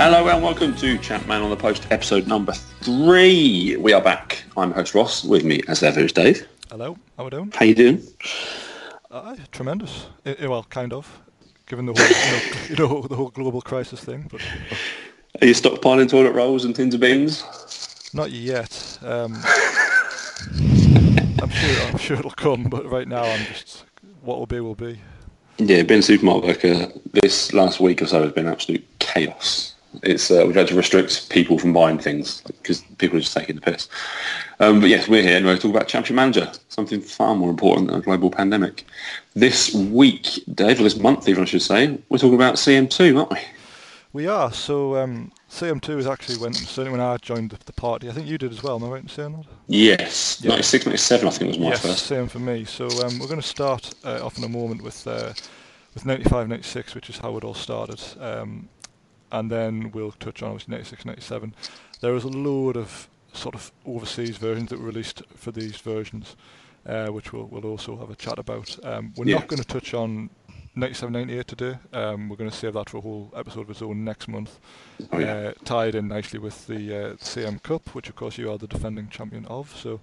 Hello and welcome to Chapman on the Post, episode number three. We are back. I'm host Ross. With me, as ever, is Dave. Hello, how we doing? How you doing? Uh, tremendous. I, well, kind of, given the whole, you know, you know, the whole global crisis thing, but Are you stockpiling toilet rolls and tins of beans? not yet. Um, I'm sure, I'm sure it'll come, but right now I'm just what will be will be. Yeah, being a supermarket worker, this last week or so has been absolute chaos. It's uh, we've had to restrict people from buying things because people are just taking the piss. Um, but yes, we're here anyway to talk about Championship Manager, something far more important than a global pandemic. This week, Dave, or this month even I should say, we're talking about CM2, aren't we? We are so. Um, CM2 is actually when certainly when I joined the, the party. I think you did as well. Am I right in saying that? Yes, Yeah. 96, 97 I think was my yes, first. same for me. So um, we're going to start uh, off in a moment with uh, with 95, 96, which is how it all started, um, and then we'll touch on obviously 96, 97. There was a load of sort of overseas versions that were released for these versions, uh, which we'll, we'll also have a chat about. Um, we're Yeah. not going to touch on 97, 98 today. Um, we're going to save that for a whole episode of its own next month. Oh, yeah. uh, tied in nicely with the uh, CM Cup, which of course you are the defending champion of. So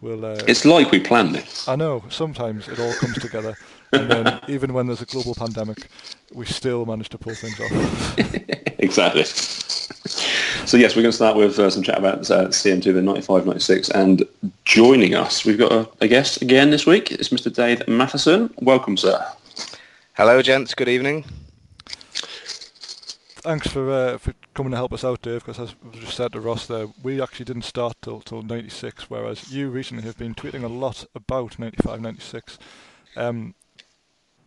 we'll. Uh, It's like we planned it. I know sometimes it all comes together, and then even when there's a global pandemic, we still manage to pull things off. exactly. So yes, we're going to start with uh, some chat about uh, CM2, the 95, 96, and joining us, we've got a, a guest again this week. It's Mr. Dave Matheson. Welcome, sir. Hello, gents. Good evening. Thanks for uh, for coming to help us out, Dave. Because as I just said to Ross, there we actually didn't start till till '96, whereas you recently have been tweeting a lot about '95, '96. Um,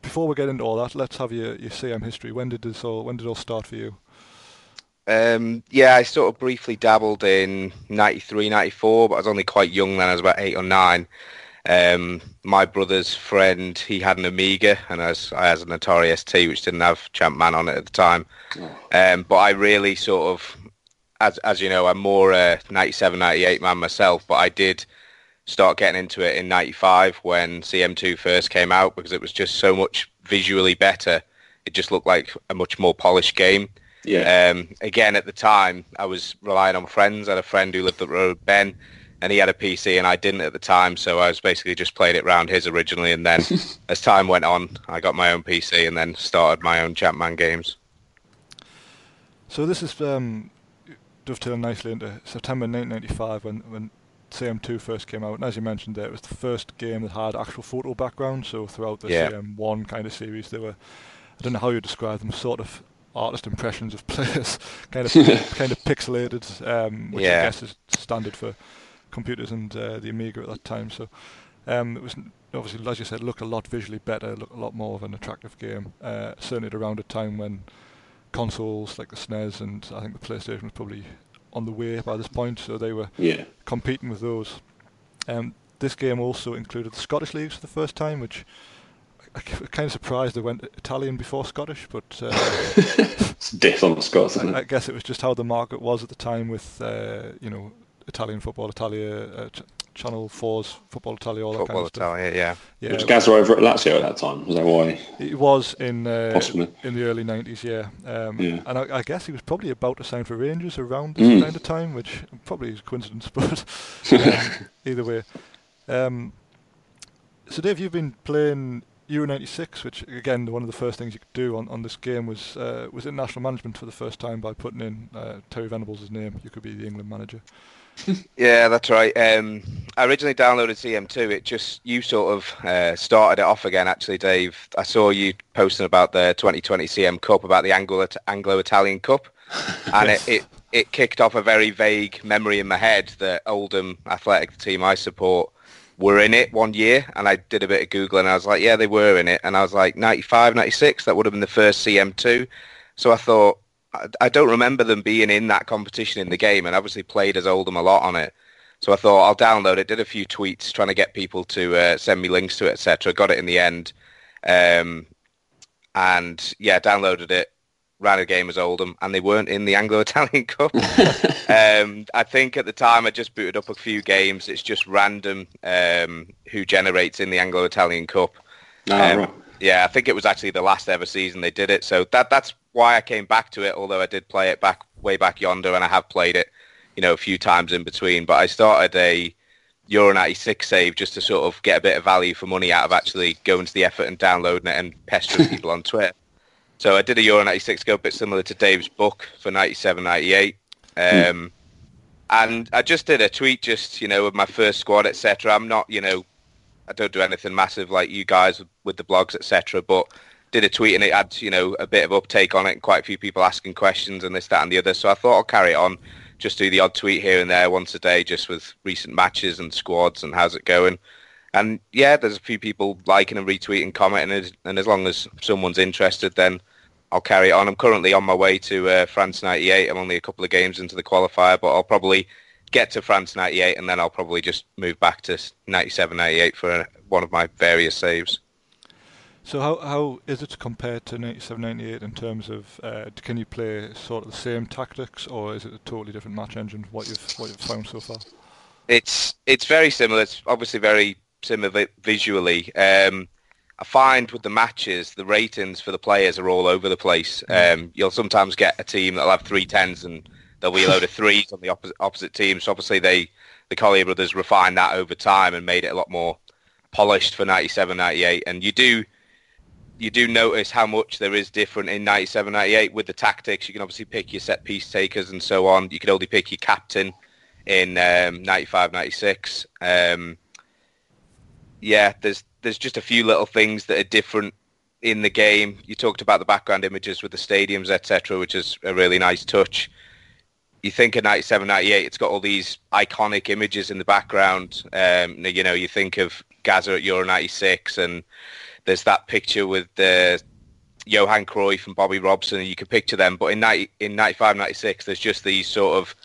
before we get into all that, let's have your, your CM history. When did this all When did it all start for you? Um, yeah, I sort of briefly dabbled in 93, 94, but I was only quite young then. I was about eight or nine. Um, my brother's friend, he had an Amiga, and I, was, I had an Atari ST, which didn't have Champ Man on it at the time. Um, but I really sort of, as as you know, I'm more a 97, 98 man myself, but I did start getting into it in 95 when CM2 first came out because it was just so much visually better. It just looked like a much more polished game. Yeah. Um, again, at the time, I was relying on friends. I had a friend who lived up the road, Ben, and he had a PC and I didn't at the time. So I was basically just playing it round his originally. And then as time went on, I got my own PC and then started my own Champman games. So this is um, dovetailing nicely into September 1995 when when CM2 first came out, and as you mentioned there, it was the first game that had actual photo background. So throughout the Yeah. CM1 kind of series, they were I don't know how you describe them, sort of artist impressions of players, kind of kind of pixelated, um, which I guess is standard for computers and uh, the Amiga at that time. So um, it was obviously, as you said, looked a lot visually better, looked a lot more of an attractive game. Uh, certainly at around a time when consoles like the SNES and I think the PlayStation was probably on the way by this point, so they were yeah. competing with those. Um, this game also included the Scottish leagues for the first time, which I, kind of surprised they went Italian before Scottish, but uh, It's death on the Scots, isn't I, I guess it was just how the market was at the time with uh, you know Italian football, Italia, uh, Channel 4's Football Italia, all that Football kind of stuff. Italia, yeah. Yeah, Was Gazza over at Lazio at that time? Was that why? It was in uh, Possibly. in the early nineties, yeah. Um, Yeah. And I, I guess he was probably about to sign for Rangers around this Mm. kind of time, which probably is a coincidence, but um, either way. Um, so Dave, you've been playing Euro '96, which again, one of the first things you could do on, on this game was uh, was international management for the first time by putting in uh, Terry Venables' name. You could be the England manager. Yeah, that's right. Um, I originally downloaded CM2. It just you sort of uh, started it off again. Actually, Dave, I saw you posting about the 2020 CM Cup, about the Anglo Anglo Italian Cup. and it, it it kicked off a very vague memory in my head that Oldham Athletic, the team I support, were in it one year. And I did a bit of Googling and I was like, yeah, they were in it. And I was like, 95, 96, that would have been the first CM2. So I thought, I don't remember them being in that competition in the game and obviously played as Oldham a lot on it. So I thought I'll download it. Did a few tweets trying to get people to uh, send me links to it, etc. Got it in the end, um, and yeah, downloaded it ran a game as Oldham, and they weren't in the Anglo-Italian Cup. um, I think at the time I just booted up a few games. It's just random um, who generates in the Anglo-Italian Cup. Oh, um, right. Yeah, I think it was actually the last ever season they did it. So that that's why I came back to it. Although I did play it back way back yonder, and I have played it, you know, a few times in between. But I started a Euro 96 save just to sort of get a bit of value for money out of actually going to the effort and downloading it and pestering people on Twitter. So I did a Euro 96 go a bit similar to Dave's book for 97, 98. Um, mm. And I just did a tweet just, you know, with my first squad, etc. I'm not, you know, I don't do anything massive like you guys with the blogs, etc. But did a tweet and it had, you know, a bit of uptake on it and quite a few people asking questions and this, that and the other. So I thought I'll carry it on, just do the odd tweet here and there once a day just with recent matches and squads and how's it going. And yeah, there's a few people liking and retweeting, commenting, and as long as someone's interested, then I'll carry it on. I'm currently on my way to uh, France 98. I'm only a couple of games into the qualifier, but I'll probably get to France 98 and then I'll probably just move back to 97, 98 for uh, one of my various saves. So how how is it compared to 97, 98 in terms of uh, can you play sort of the same tactics or is it a totally different match engine? What you've what you've found so far? It's it's very similar. It's obviously very similar visually. Um, I find with the matches, the ratings for the players are all over the place. Mm. Um, you'll sometimes get a team that'll have three tens and there'll be a load of threes on the opposite, opposite team. So obviously they, the Collyer brothers refined that over time and made it a lot more polished for 97, 98. And you do, you do notice how much there is different in 97, 98 with the tactics. You can obviously pick your set piece takers and so on. You can only pick your captain in um, 95, 96. Um, yeah, there's there's just a few little things that are different in the game. You talked about the background images with the stadiums, etc., which is a really nice touch. You think of 97, 98, it's got all these iconic images in the background. Um, you know, you think of Gazza at Euro 96 and there's that picture with the Johan Cruyff and Bobby Robson, and you can picture them. But in 90, in 95, 96, there's just these sort of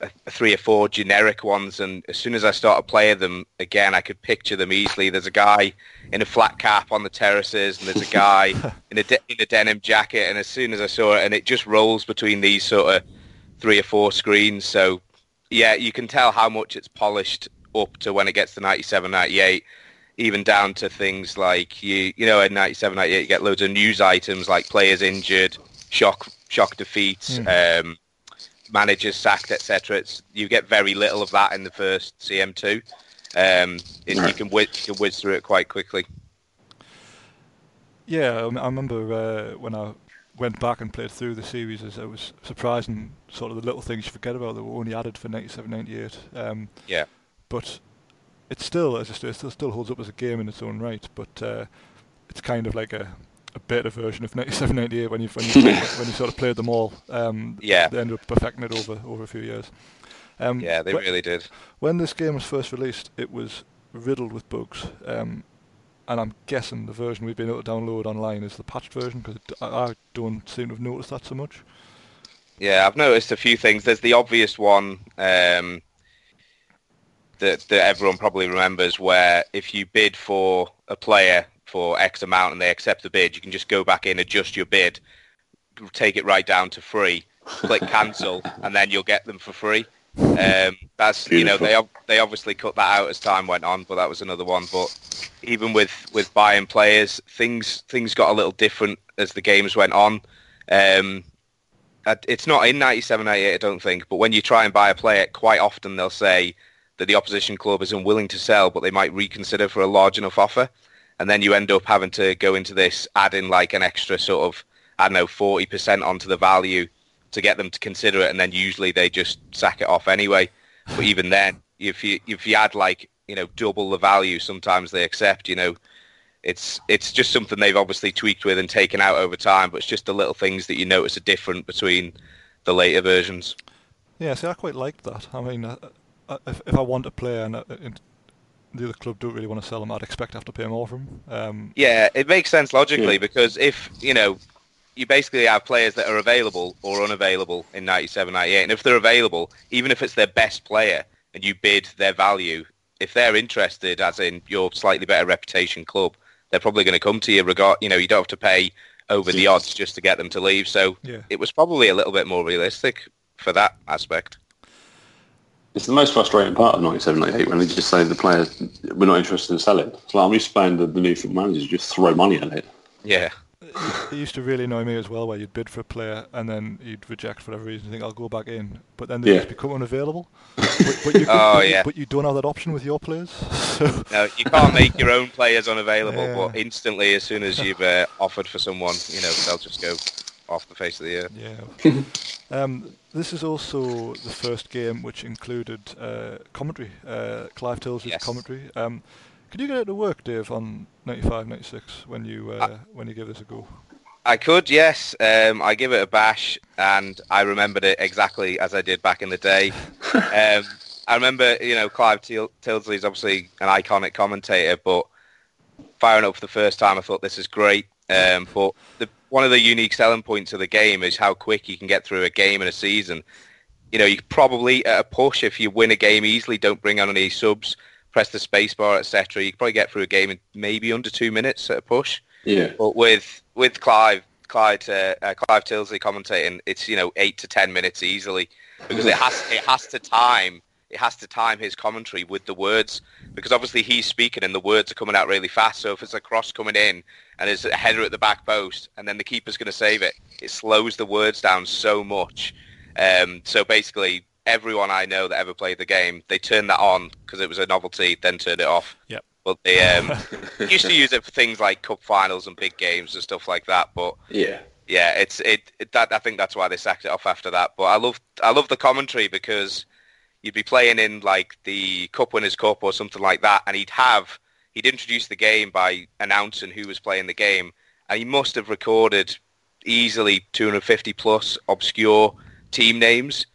uh, three or four generic ones, and as soon as I started playing them again, I could picture them easily. There's a guy in a flat cap on the terraces, and there's a guy in a de- in a denim jacket. And as soon as I saw it, and it just rolls between these sort of three or four screens. So yeah, you can tell how much it's polished up to when it gets to 97, 98 even down to things like you you know in 97 98 you get loads of news items like players injured shock shock defeats mm. um, managers sacked, etc. You get very little of that in the first CM2. Um, it, you can whiz, you can whiz through it quite quickly. Yeah, I remember uh, when I went back and played through the series, as it was surprising, sort of the little things you forget about that were only added for 97, 98. Um, yeah. But it still, as I say, it still, still holds up as a game in its own right. But uh, it's kind of like a a better version of 97, 98 when you when you when you sort of played them all. Um, yeah, they ended up perfecting it over over a few years. Um, yeah, they really did. When this game was first released, it was riddled with bugs, um, and I'm guessing the version we've been able to download online is the patched version because I, I don't seem to have noticed that so much. Yeah, I've noticed a few things. There's the obvious one um, that that everyone probably remembers, where if you bid for a player for X amount and they accept the bid, you can just go back in, adjust your bid, take it right down to free, click cancel, and then you'll get them for free. Um, that's Beautiful. you know they they obviously cut that out as time went on, but that was another one. But even with with buying players, things things got a little different as the games went on. Um, it's not in 97, 98, I don't think, but when you try and buy a player, quite often they'll say that the opposition club is unwilling to sell, but they might reconsider for a large enough offer and then you end up having to go into this adding like an extra sort of I don't know forty percent onto the value to get them to consider it, and then usually they just sack it off anyway. But even then, if you if you add like you know double the value, sometimes they accept. You know, It's it's just something they've obviously tweaked with and taken out over time, but it's just the little things that you notice are different between the later versions. Yeah, see, I quite liked that. I mean, uh, if, if I want a player and, uh, and the other club don't really want to sell them, I'd expect to have to pay more for them. Um, Yeah, it makes sense logically Yeah. because if, you know, you basically have players that are available or unavailable in 97, 98. And if they're available, even if it's their best player and you bid their value, if they're interested, as in your slightly better reputation club, they're probably going to come to you. Regard, you know, you don't have to pay over the odds just to get them to leave. So Yeah. it was probably a little bit more realistic for that aspect. It's the most frustrating part of 97, 98 when they just say the players, we're not interested in selling. It's like, I'm used to playing the, the new football managers, just throw money at it. Yeah. it used to really annoy me as well, where you'd bid for a player and then you'd reject for whatever reason. You think I'll go back in, but then they Yeah. just become unavailable. but, but, you, Oh, but, yeah. but you don't have that option with your players. So No, you can't make your own players unavailable, Yeah. but instantly, as soon as you've uh, offered for someone, you know, they'll just go off the face of the earth. yeah. um, this is also the first game which included uh, commentary. Uh, Clive Tyldesley's Yes. commentary. Um, could you get it to work, Dave, on 95, 96 when you uh, Uh, when you give this a go? I could, yes. Um, I give it a bash, and I remembered it exactly as I did back in the day. um, I remember, you know, Clive Til- Tyldesley is obviously an iconic commentator, but firing up for the first time, I thought this is great. Um, but the, one of the unique selling points of the game is how quick you can get through a game in a season. You know, you probably at a push, if you win a game easily, don't bring on any subs, press the spacebar, etc. You probably get through a game in maybe under two minutes at a push. Yeah. But with with Clive, Clyde, uh, uh, Clive Tyldesley commentating, it's you know eight to ten minutes easily because it has it has to time it has to time his commentary with the words because obviously he's speaking and the words are coming out really fast. So if it's a cross coming in and there's a header at the back post and then the keeper's going to save it, it slows the words down so much. Um, so basically, everyone I know that ever played the game, they turned that on because it was a novelty, then turned it off. Yep. But they um, used to use it for things like cup finals and big games and stuff like that. But Yeah. yeah, it's it, it that I think that's why they sacked it off after that. But I love I love the commentary because you'd be playing in like the Cup Winners' Cup or something like that, and he'd have he'd introduce the game by announcing who was playing the game, and he must have recorded easily 250 plus obscure team names.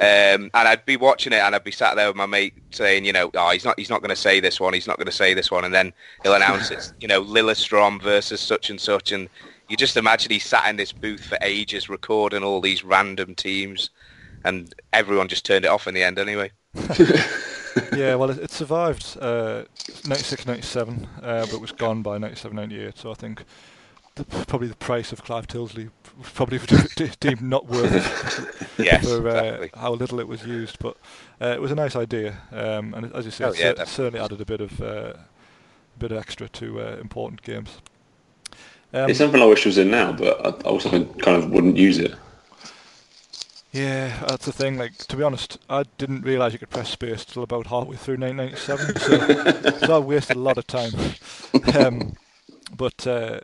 Um, and I'd be watching it, and I'd be sat there with my mate saying, you know, oh, he's not, he's not going to say this one, he's not going to say this one, and then he'll announce it's, you know, Lillestrom versus such and such, and you just imagine he sat in this booth for ages recording all these random teams, and everyone just turned it off in the end anyway. yeah, well, it, it survived uh, 96, 97, uh, but was gone by 97, 98. So I think the, probably the price of Clive Tyldesley was probably deemed not worth it Yes, for uh, exactly. how little it was used. But uh, it was a nice idea, um, and as you say, Oh, it yeah, cer- definitely. certainly added a bit of uh, a bit of extra to uh, important games. Um, it's something I wish was in now, but I I also kind of wouldn't use it. Yeah, that's the thing. Like to be honest, I didn't realise you could press space till about halfway through 1997, so, so I wasted a lot of time. Um, but uh,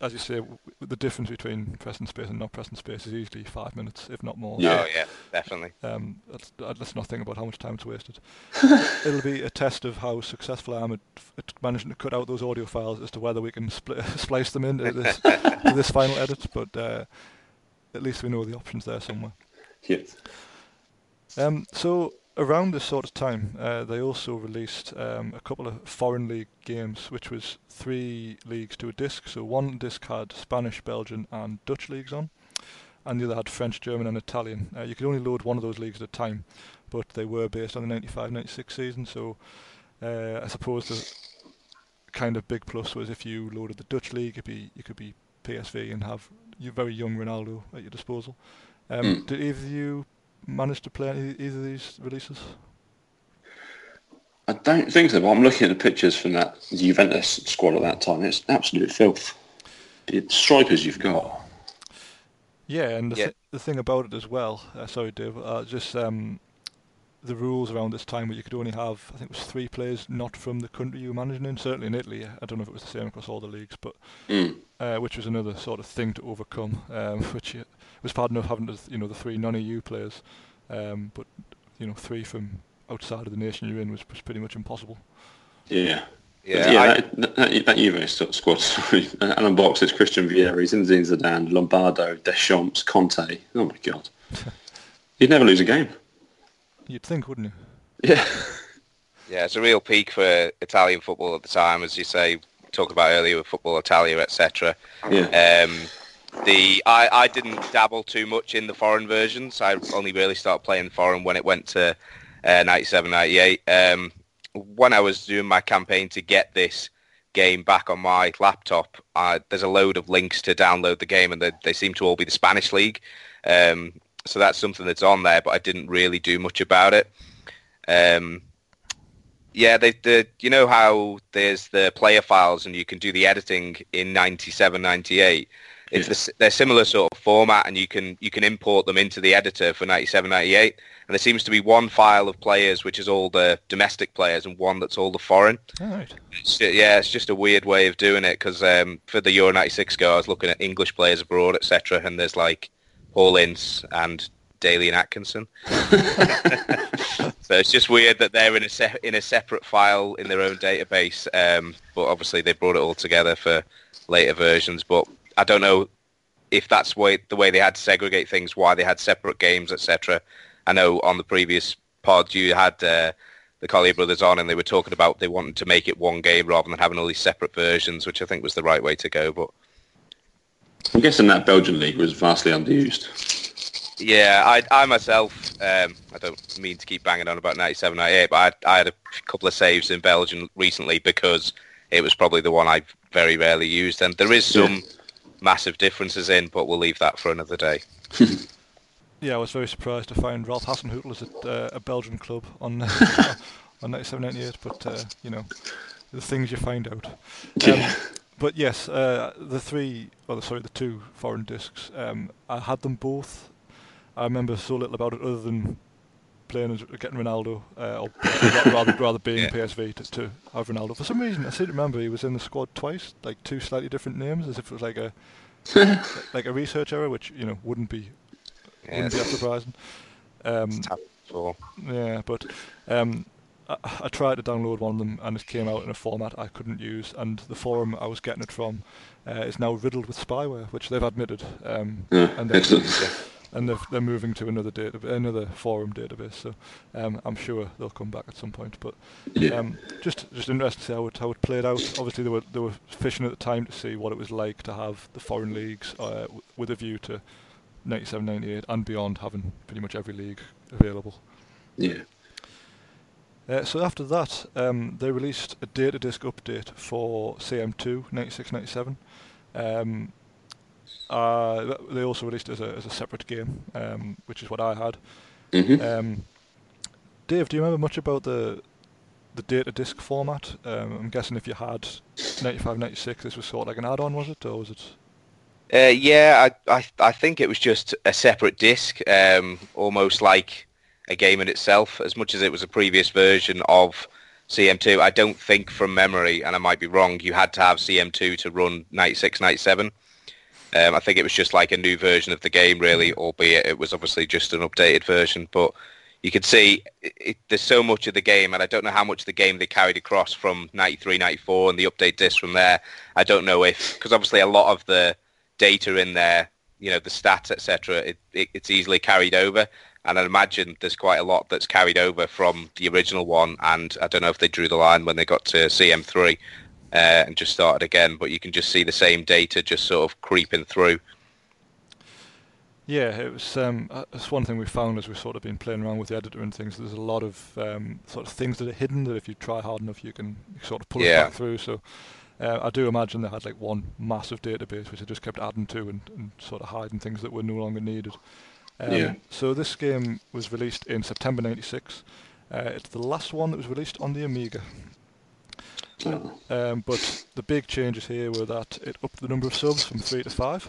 as you say, w- the difference between pressing space and not pressing space is usually five minutes, if not more. Yeah. Oh yeah, definitely. Um, that's, uh, let's not think about how much time it's wasted. It'll be a test of how successful I am at, at managing to cut out those audio files as to whether we can spli splice them into this, to this final edit. But uh, at least we know the options there somewhere. Yeah. Um, so around this sort of time, uh, they also released um, a couple of foreign league games, which was three leagues to a disc. So one disc had Spanish, Belgian, and Dutch leagues on, and the other had French, German, and Italian. Uh, you could only load one of those leagues at a time, but they were based on the 95-96 season. So uh, I suppose the kind of big plus was if you loaded the Dutch league, it'd be, you could be PSV and have your very young Ronaldo at your disposal. Um, Mm. Did either of you manage to play any either of these releases? I don't think so, but I'm looking at the pictures from that Juventus squad at that time. It's absolute filth. The strikers you've got. Yeah, and the, Yeah. Th- the thing about it as well, uh, sorry Dave, uh, just um, the rules around this time where you could only have, I think it was three players not from the country you were managing in, certainly in Italy, I don't know if it was the same across all the leagues, but Mm. uh, which was another sort of thing to overcome, um, which uh, was bad enough having, to, you know, the three non-EU players, um, but, you know, three from outside of the nation you're in was, was pretty much impossible. Yeah. Yeah, yeah, I- that, that, that Juve sort of squad. Sorry, Alen Boksic Christian Vieri, Zinedine Zidane, Lombardo, Deschamps, Conte. Oh my god, you'd never lose a game. You'd think, wouldn't you? Yeah, Yeah, it's a real peak for Italian football at the time, as you say, Talk about earlier with Football Italia, etc. yeah. Um, the I, I didn't dabble too much in the foreign versions. I only really started playing foreign when it went to uh, 97, 98. Um, when I was doing my campaign to get this game back on my laptop, uh, there's a load of links to download the game, and they, they seem to all be the Spanish league. Um, so that's something that's on there, but I didn't really do much about it. Um, yeah, they, the you know how there's the player files and you can do the editing in 97, 98. It's Yeah. the, they're similar sort of format, and you can you can import them into the editor for 97, 98. And there seems to be one file of players which is all the domestic players, and one that's all the foreign. All right. It's yeah, it's just a weird way of doing it because um, for the Euro 96 go, I was looking at English players abroad, etc. And there's like Paul Ince and Dalian Atkinson. so it's just weird that they're in a se- in a separate file in their own database. Um, but obviously they brought it all together for later versions. But I don't know if that's way, the way they had to segregate things, why they had separate games, etc. I know on the previous pod you had uh, the Collyer brothers on, and they were talking about they wanted to make it one game rather than having all these separate versions, which I think was the right way to go. But I'm guessing that Belgian league was vastly underused. yeah, I, I myself, um, I don't mean to keep banging on about 97, 98, but I, I had a couple of saves in Belgium recently because it was probably the one I very rarely used, and there is some massive differences in, but we'll leave that for another day. Yeah, I was very surprised to find Ralph Hasenhüttl is at uh, a Belgian club on on 97, 98, but uh, you know, the things you find out. Um, but yes, uh, the three, or the, sorry, the two foreign discs, um, I had them both. I remember so little about it other than playing as getting Ronaldo, uh, or rather rather being Yeah. PSV to, to have Ronaldo. For some reason, I seem to remember he was in the squad twice, like two slightly different names, as if it was like a like a research error, which you know wouldn't be Yeah, wouldn't be surprising. Um, yeah, but um, I, I tried to download one of them and it came out in a format I couldn't use, and the forum I was getting it from uh, is now riddled with spyware, which they've admitted. Um, Yeah, and they're, excellent. and they're, they're moving to another data, another forum database, so um, I'm sure they'll come back at some point. But Yeah. um, just just interested to see how it how it played out. Obviously, they were they were fishing at the time to see what it was like to have the foreign leagues uh, with a view to 97, 98 and beyond having pretty much every league available. yeah. Uh, so after that, um, they released a data disk update for CM2 96 97. Um, uh, they also released it as a, as a separate game, um, which is what I had. hmm Um, Dave, do you remember much about the the data disk format? Um, I'm guessing if you had 95 96, this was sort of like an add-on, was it, or was it? Uh, yeah, I, I I think it was just a separate disc, um, almost like a game in itself. As much as it was a previous version of CM2, I don't think from memory, and I might be wrong, you had to have CM2 to run 96, 97. Um, I think it was just like a new version of the game, really, albeit it was obviously just an updated version. But you could see it, it, there's so much of the game, and I don't know how much of the game they carried across from 93, 94, and the update disc from there. I don't know if, because obviously a lot of the data in there, you know, the stats, etc., it, it, it's easily carried over. And I'd imagine there's quite a lot that's carried over from the original one. And I don't know if they drew the line when they got to CM3 uh, and just started again, but you can just see the same data just sort of creeping through. Yeah, it was. Um, uh, it's one thing we found as we've sort of been playing around with the editor and things. There's a lot of um, sort of things that are hidden that if you try hard enough, you can sort of pull it back through. So uh, I do imagine they had like one massive database which they just kept adding to and, and sort of hiding things that were no longer needed. Um, Yeah. So this game was released in September '96. Uh, it's the last one that was released on the Amiga. Oh. Um, but the big changes here were that it upped the number of subs from three to five.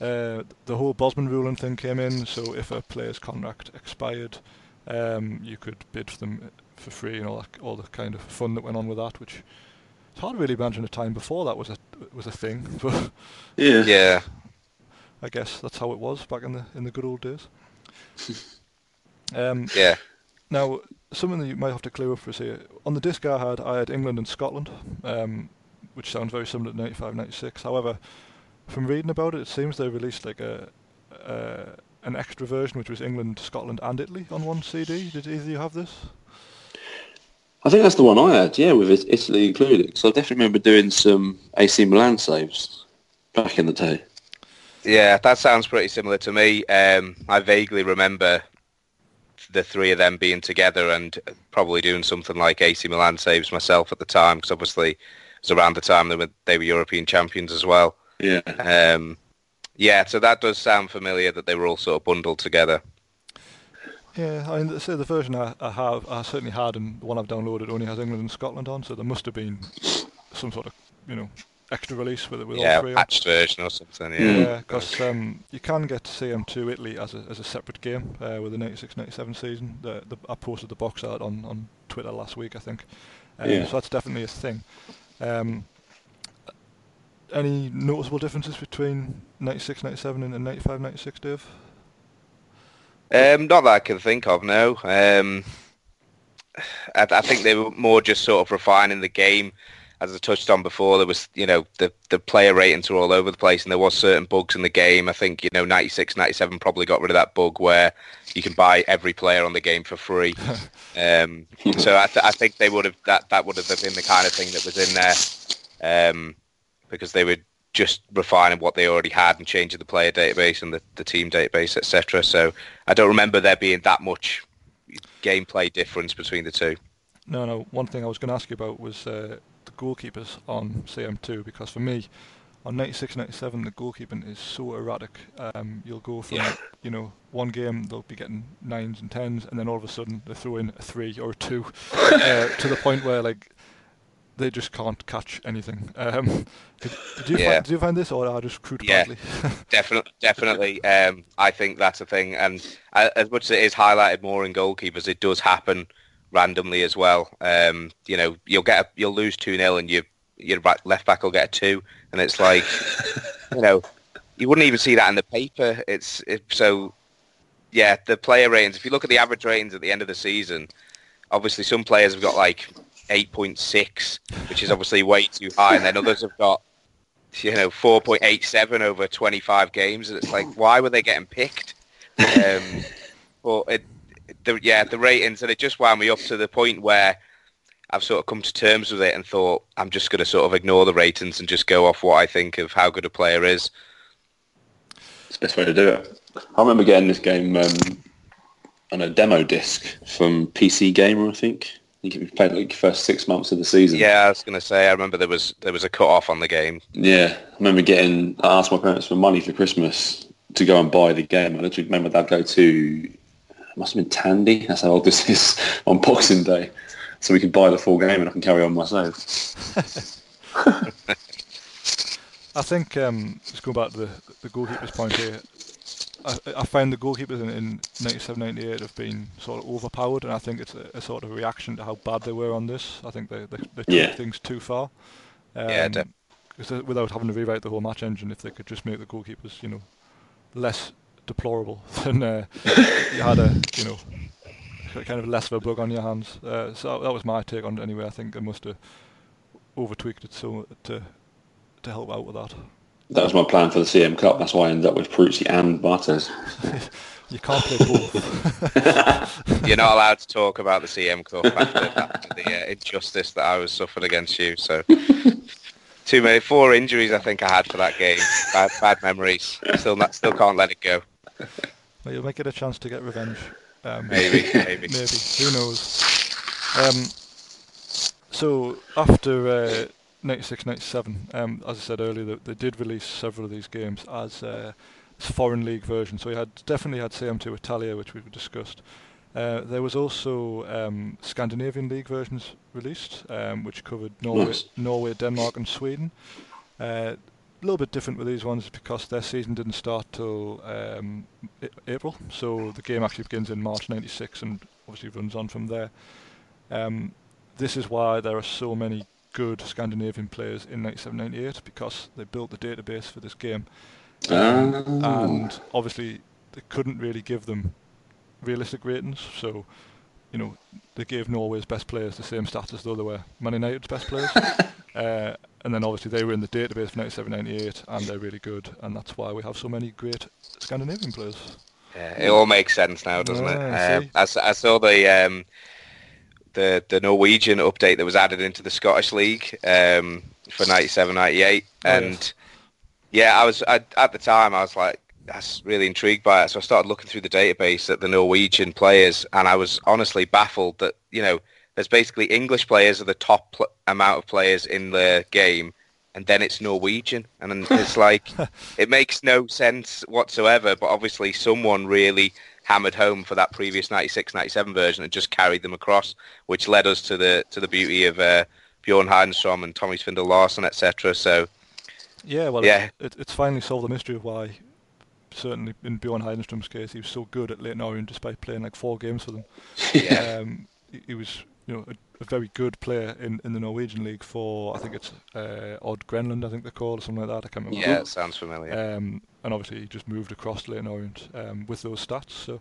Uh, the whole Bosman ruling thing came in, so if a player's contract expired, um, you could bid for them for free and all that, all the kind of fun that went on with that. Which it's hard to really imagine a time before that was a was a thing, but Yeah. Yeah, I guess that's how it was back in the in the good old days. Um, yeah. Now, something that you might have to clear up for us here. On the disc I had, I had England and Scotland, um, which sounds very similar to 95, 96. However, from reading about it, it seems they released like a, a an extra version, which was England, Scotland, and Italy on one CD. Did either of you have this? I think that's the one I had, yeah, with Italy included. So I definitely remember doing some AC Milan saves back in the day. Yeah, that sounds pretty similar to me. Um, I vaguely remember the three of them being together and probably doing something like AC Milan saves myself at the time because obviously it was around the time they were, they were European champions as well. Yeah. Um, yeah, so that does sound familiar that they were all sort of bundled together. Yeah, I mean, so the version I, I have, I certainly had, and the one I've downloaded only has England and Scotland on, so there must have been some sort of, you know, extra release with it with yeah, all three. patched version or something. Yeah, Yeah, because um, you can get CM2 Italy as a as a separate game uh, with the 96-97 season. The, the, I posted the box art on, on Twitter last week, I think. Um, Yeah. So that's definitely a thing. Um, any noticeable differences between 96-97 and, and 95-96, Dave? Um, not that I can think of, no. Um, I, I think they were more just sort of refining the game. As I touched on before, there was, you know, the, the player ratings were all over the place and there was certain bugs in the game. I think, you know, 96, 97 probably got rid of that bug where you can buy every player on the game for free. um, so I, th- I think they would have, that, that would have been the kind of thing that was in there um, because they were just refining what they already had and changing the player database and the, the team database, etc. So I don't remember there being that much gameplay difference between the two. No, no. One thing I was going to ask you about was uh, the goalkeepers on CM2 because for me, on 96, 97, the goalkeeping is so erratic. Um, you'll go from Yeah. you know one game they'll be getting nines and tens, and then all of a sudden they throw in a three or a two, uh, to the point where like they just can't catch anything. Um, did, did you Yeah. find, did you find this, or I just crude Yeah. badly? Definitely, definitely. Um, I think that's a thing, and uh, as much as it is highlighted more in goalkeepers, it does happen randomly as well. Um, you know, you'll get a, you'll lose two 0 and you your left back will get a two, and it's like, you know, you wouldn't even see that in the paper. It's it, so, yeah. The player ratings. If you look at the average ratings at the end of the season, obviously some players have got like eight point six, which is obviously way too high, and then others have got you know, 4.87 over 25 games. And it's like, why were they getting picked? Um, but it, the, yeah, the ratings, and it just wound me up to the point where I've sort of come to terms with it and thought I'm just going to sort of ignore the ratings and just go off what I think of how good a player is. It's the best way to do it. I remember getting this game um, on a demo disc from PC Gamer, I think. I think it played like the first six months of the season. Yeah, I was going to say, I remember there was there was a cut off on the game. Yeah, I remember getting. I asked my parents for money for Christmas to go and buy the game. I literally remember they'd go to. It must have been Tandy. That's how old this is on Boxing Day, so we could buy the full game and I can carry on myself. I think um, just going back to the the goalkeepers point here, I, I find the goalkeepers in, in 97, 98 have been sort of overpowered, and I think it's a, a sort of reaction to how bad they were on this. I think they they, they took Yeah. things too far. Um, Yeah, def- 'cause they- without having to rewrite the whole match engine, if they could just make the goalkeepers, you know, less deplorable, then uh, you had a you know kind of less of a bug on your hands. Uh, so that was my take on it anyway. I think I must have over tweaked it so to to help out with that. That was my plan for the CM Cup. That's why I ended up with Peruzzi and Barthez. You can't play both. You're not allowed to talk about the CM Cup after, after the uh, injustice that I was suffered against you. So, too many, four injuries I think I had for that game. Bad, bad memories. Still, not, still can't let it go. Well, you might get a chance to get revenge. Um, Maybe, maybe. Maybe. Who knows? Um, so after uh, 96, 97, um, as I said earlier, they, they did release several of these games as, uh, as foreign league versions. So we had definitely had CM2 Italia, which we've discussed. Uh, there was also um, Scandinavian league versions released, um, which covered Norway, Nice. Norway, Denmark, and Sweden. Uh, little bit different with these ones because their season didn't start till um, April, so the game actually begins in March '96 and obviously runs on from there. Um, this is why there are so many good Scandinavian players in 97-98 because they built the database for this game, Um, and obviously they couldn't really give them realistic ratings. So you know, they gave Norway's best players the same stats as though they were Man United's best players. uh, and then obviously they were in the database for 97, 98, and they're really good, and that's why we have so many great Scandinavian players. Yeah, it all makes sense now, doesn't yeah, it? Um, I, I, saw the um, the the Norwegian update that was added into the Scottish League um, for 97, 98, oh, and yes. yeah, I was I, at the time I was like, that's really intrigued by it. So I started looking through the database at the Norwegian players, and I was honestly baffled that you know there's basically English players are the top pl- amount of players in the game, and then it's Norwegian, and it's like it makes no sense whatsoever. But obviously, someone really hammered home for that previous 96, 97 version and just carried them across, which led us to the to the beauty of uh, Bjorn Heidenstrom and Tommy Svindal Larsen, etc. So. Yeah, well, yeah. It, it's finally solved the mystery of why certainly in Bjorn Heidenstrom's case, he was so good at Leyton Orient despite playing like four games for them. Yeah. Um, he, he, was, you know, a, a, very good player in, in the Norwegian league for I think it's uh, Odd Grenland, I think they're called, or something like that. I can't remember. Yeah, it sounds familiar. Um, and obviously he just moved across to Leyton Orient um, with those stats. So,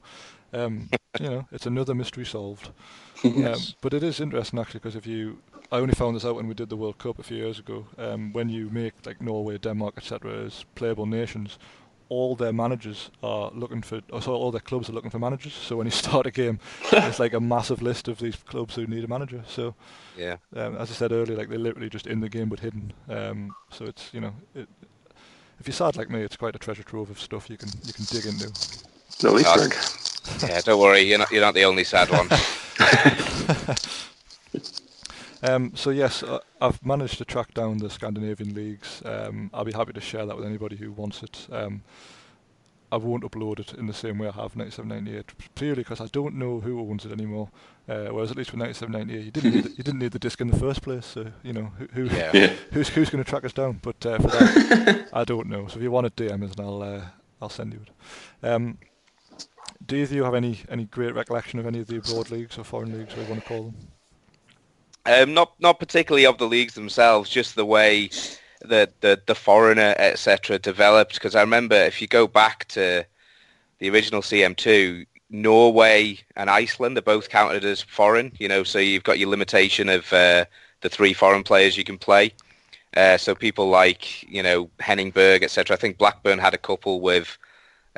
um, you know, it's another mystery solved. yes. Um, but it is interesting actually because if you I only found this out when we did the World Cup a few years ago. Um, when you make like Norway, Denmark, etc. as playable nations, all their managers are looking for, so all their clubs are looking for managers. So when you start a game, it's like a massive list of these clubs who need a manager. So yeah, um, as I said earlier, like they're literally just in the game but hidden. Um, so it's you know, it, if you're sad like me, it's quite a treasure trove of stuff you can you can dig into. No Easter egg. yeah, don't worry, you're not you're not the only sad one. Um, so yes, uh, I've managed to track down the Scandinavian leagues. Um, I'll be happy to share that with anybody who wants it. Um, I won't upload it in the same way I have 97, 98, purely because I don't know who owns it anymore. Uh, whereas at least with 97, 98, you didn't need the, you didn't need the disc in the first place. So you know who, who yeah. who's who's going to track us down. But uh, for that, I don't know. So if you want to DM us, I'll uh, I'll send you it. Um, do you have any any great recollection of any of the abroad leagues or foreign leagues, whatever you want to call them? Um, not not particularly of the leagues themselves, just the way the the, the foreigner etc. developed. Because I remember if you go back to the original CM2, Norway and Iceland are both counted as foreign. You know, so you've got your limitation of uh, the three foreign players you can play. Uh, so people like you know Henning Berg etc. I think Blackburn had a couple with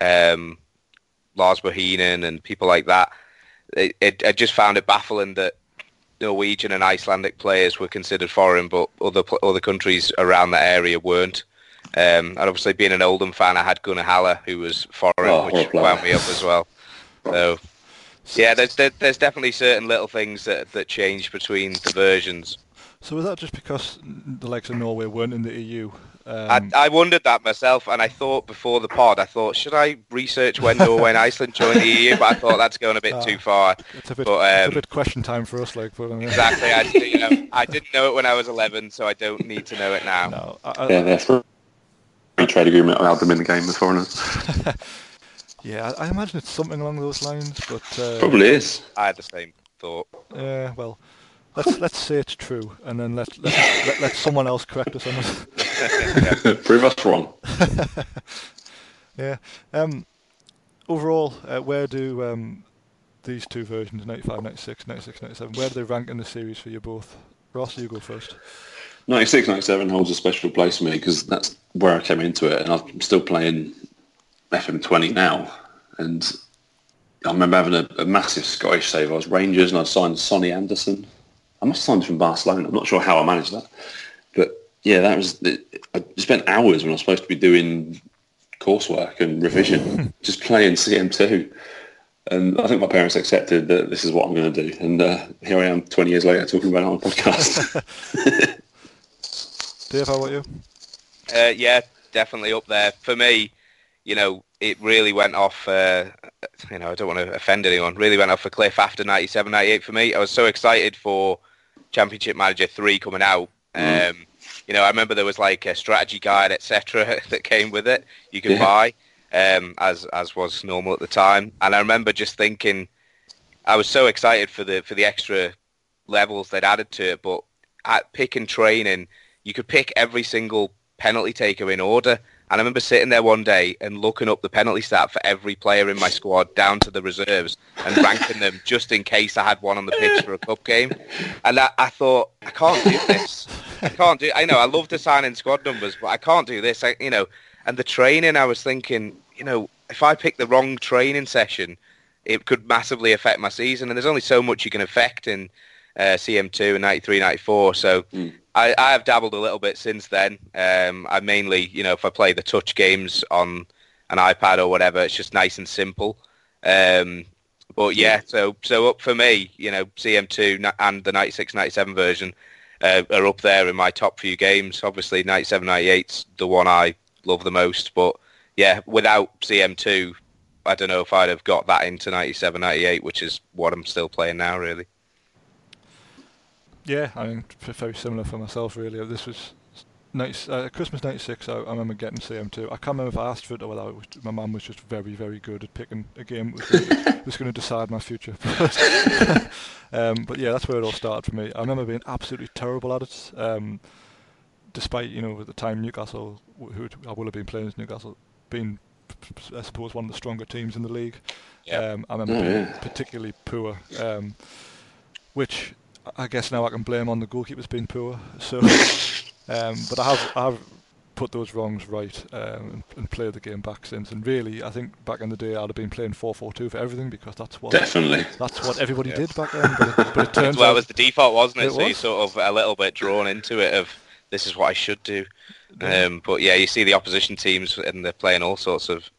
um, Lars Bohinen and people like that. It, it, I just found it baffling that Norwegian and Icelandic players were considered foreign, but other other countries around that area weren't. Um, and obviously, being an Oldham fan, I had Gunnar Halle, who was foreign, oh, which wound me up as well. So, yeah, there's there's definitely certain little things that that change between the versions. So was that just because the likes of Norway weren't in the EU um, I, I, wondered that myself, and I thought before the pod, I thought, should I research when Norway and Iceland joined the EU? But I thought that's going a bit uh, too far. It's a bit, but, um, it's a um, bit question time for us, like. But, um, exactly. I, you know, I didn't know it when I was 11, so I don't need to know it now. No, I, yeah, that's free trade agreement allowed them in the game as foreigners. yeah, I, imagine it's something along those lines, but uh, probably is. I had the same thought. Yeah, well, let's let's say it's true, and then let let, let, let someone else correct us on it. Prove us wrong. yeah. Um, overall, uh, where do um, these two versions, 95, 96, 96, 97, where do they rank in the series for you both? Ross, you go first. 96, 97 holds a special place for me because that's where I came into it, and I'm still playing FM20 now, and I remember having a, a, massive Scottish save. I was Rangers and I signed Sonny Anderson. I must have signed from Barcelona. I'm not sure how I managed that, yeah, that was. I spent hours when I was supposed to be doing coursework and revision, just playing CM2. And I think my parents accepted that this is what I'm going to do. And uh, here I am 20 years later talking about it on a podcast. Dave, how about you? Uh, yeah, definitely up there. For me, you know, it really went off, uh, you know, I don't want to offend anyone, really went off a cliff after 97, 98 for me. I was so excited for Championship Manager 3 coming out. Mm. Um, you know, I remember there was like a strategy guide, etc., that came with it. You could yeah. buy, um, as as was normal at the time. And I remember just thinking, I was so excited for the for the extra levels they'd added to it. But at pick and training, you could pick every single penalty taker in order, And I remember sitting there one day and looking up the penalty stat for every player in my squad down to the reserves and ranking them just in case I had one on the pitch for a cup game. And I, I thought, I can't do this. I can't do. I know I love designing squad numbers, but I can't do this. I, you know, and the training, I was thinking, you know, if I pick the wrong training session, it could massively affect my season. And there's only so much you can affect in uh, CM2 and 93, 94. So mm. I, I, have dabbled a little bit since then. Um, I mainly, you know, if I play the touch games on an iPad or whatever, it's just nice and simple. Um, but yeah, so so up for me, you know, CM2 and the 96, 97 version uh, are up there in my top few games. Obviously, 97, 98's the one I love the most. But yeah, without CM2, I don't know if I'd have got that into 97, 98, which is what I'm still playing now, really. Yeah, I mean, very similar for myself, really. This was 90, uh, Christmas 96, I, I, remember getting CM2. I can't remember if I asked for it or whether was, my mum was just very, very good at picking a game that was going to decide my future. um, but yeah, that's where it all started for me. I remember being absolutely terrible at it. Um, despite, you know, at the time Newcastle, who I will have been playing as Newcastle, being, I suppose, one of the stronger teams in the league. Um, I remember oh, being particularly poor, um, which I guess now I can blame on the goalkeepers being poor. So, um, but I have I have put those wrongs right um, and, and played the game back since. And really, I think back in the day I'd have been playing four four two for everything because that's what definitely that's what everybody yeah. did back then. But it, but it turns well, out it was the default, wasn't it? it so was. you sort of a little bit drawn into it of this is what I should do. Um, but yeah, you see the opposition teams and they're playing all sorts of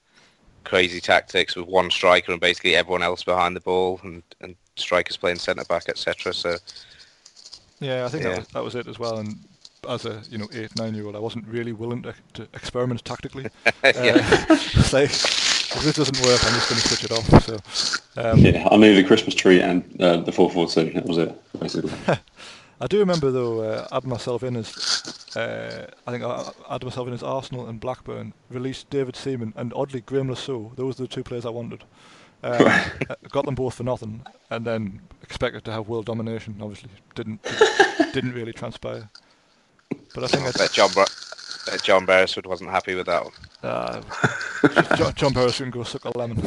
crazy tactics with one striker and basically everyone else behind the ball and, and strikers playing centre back, etc. So yeah, I think yeah. That, was, that was it as well. And as a you know eight nine year old, I wasn't really willing to, to experiment tactically. yeah. uh, like if this doesn't work, I'm just going to switch it off. So um, yeah, I moved the Christmas tree and uh, the four four two. That was it basically. I do remember though, uh, adding myself in as uh, I think I added myself in as Arsenal and Blackburn released David Seaman and oddly Graeme Le Saux. Those are the two players I wanted. Um, got them both for nothing, and then expected to have world domination. Obviously, didn't didn't really transpire. But I think I bet John Br- John Beresford wasn't happy with that one. Uh, John, John Beresford can go suck a lemon.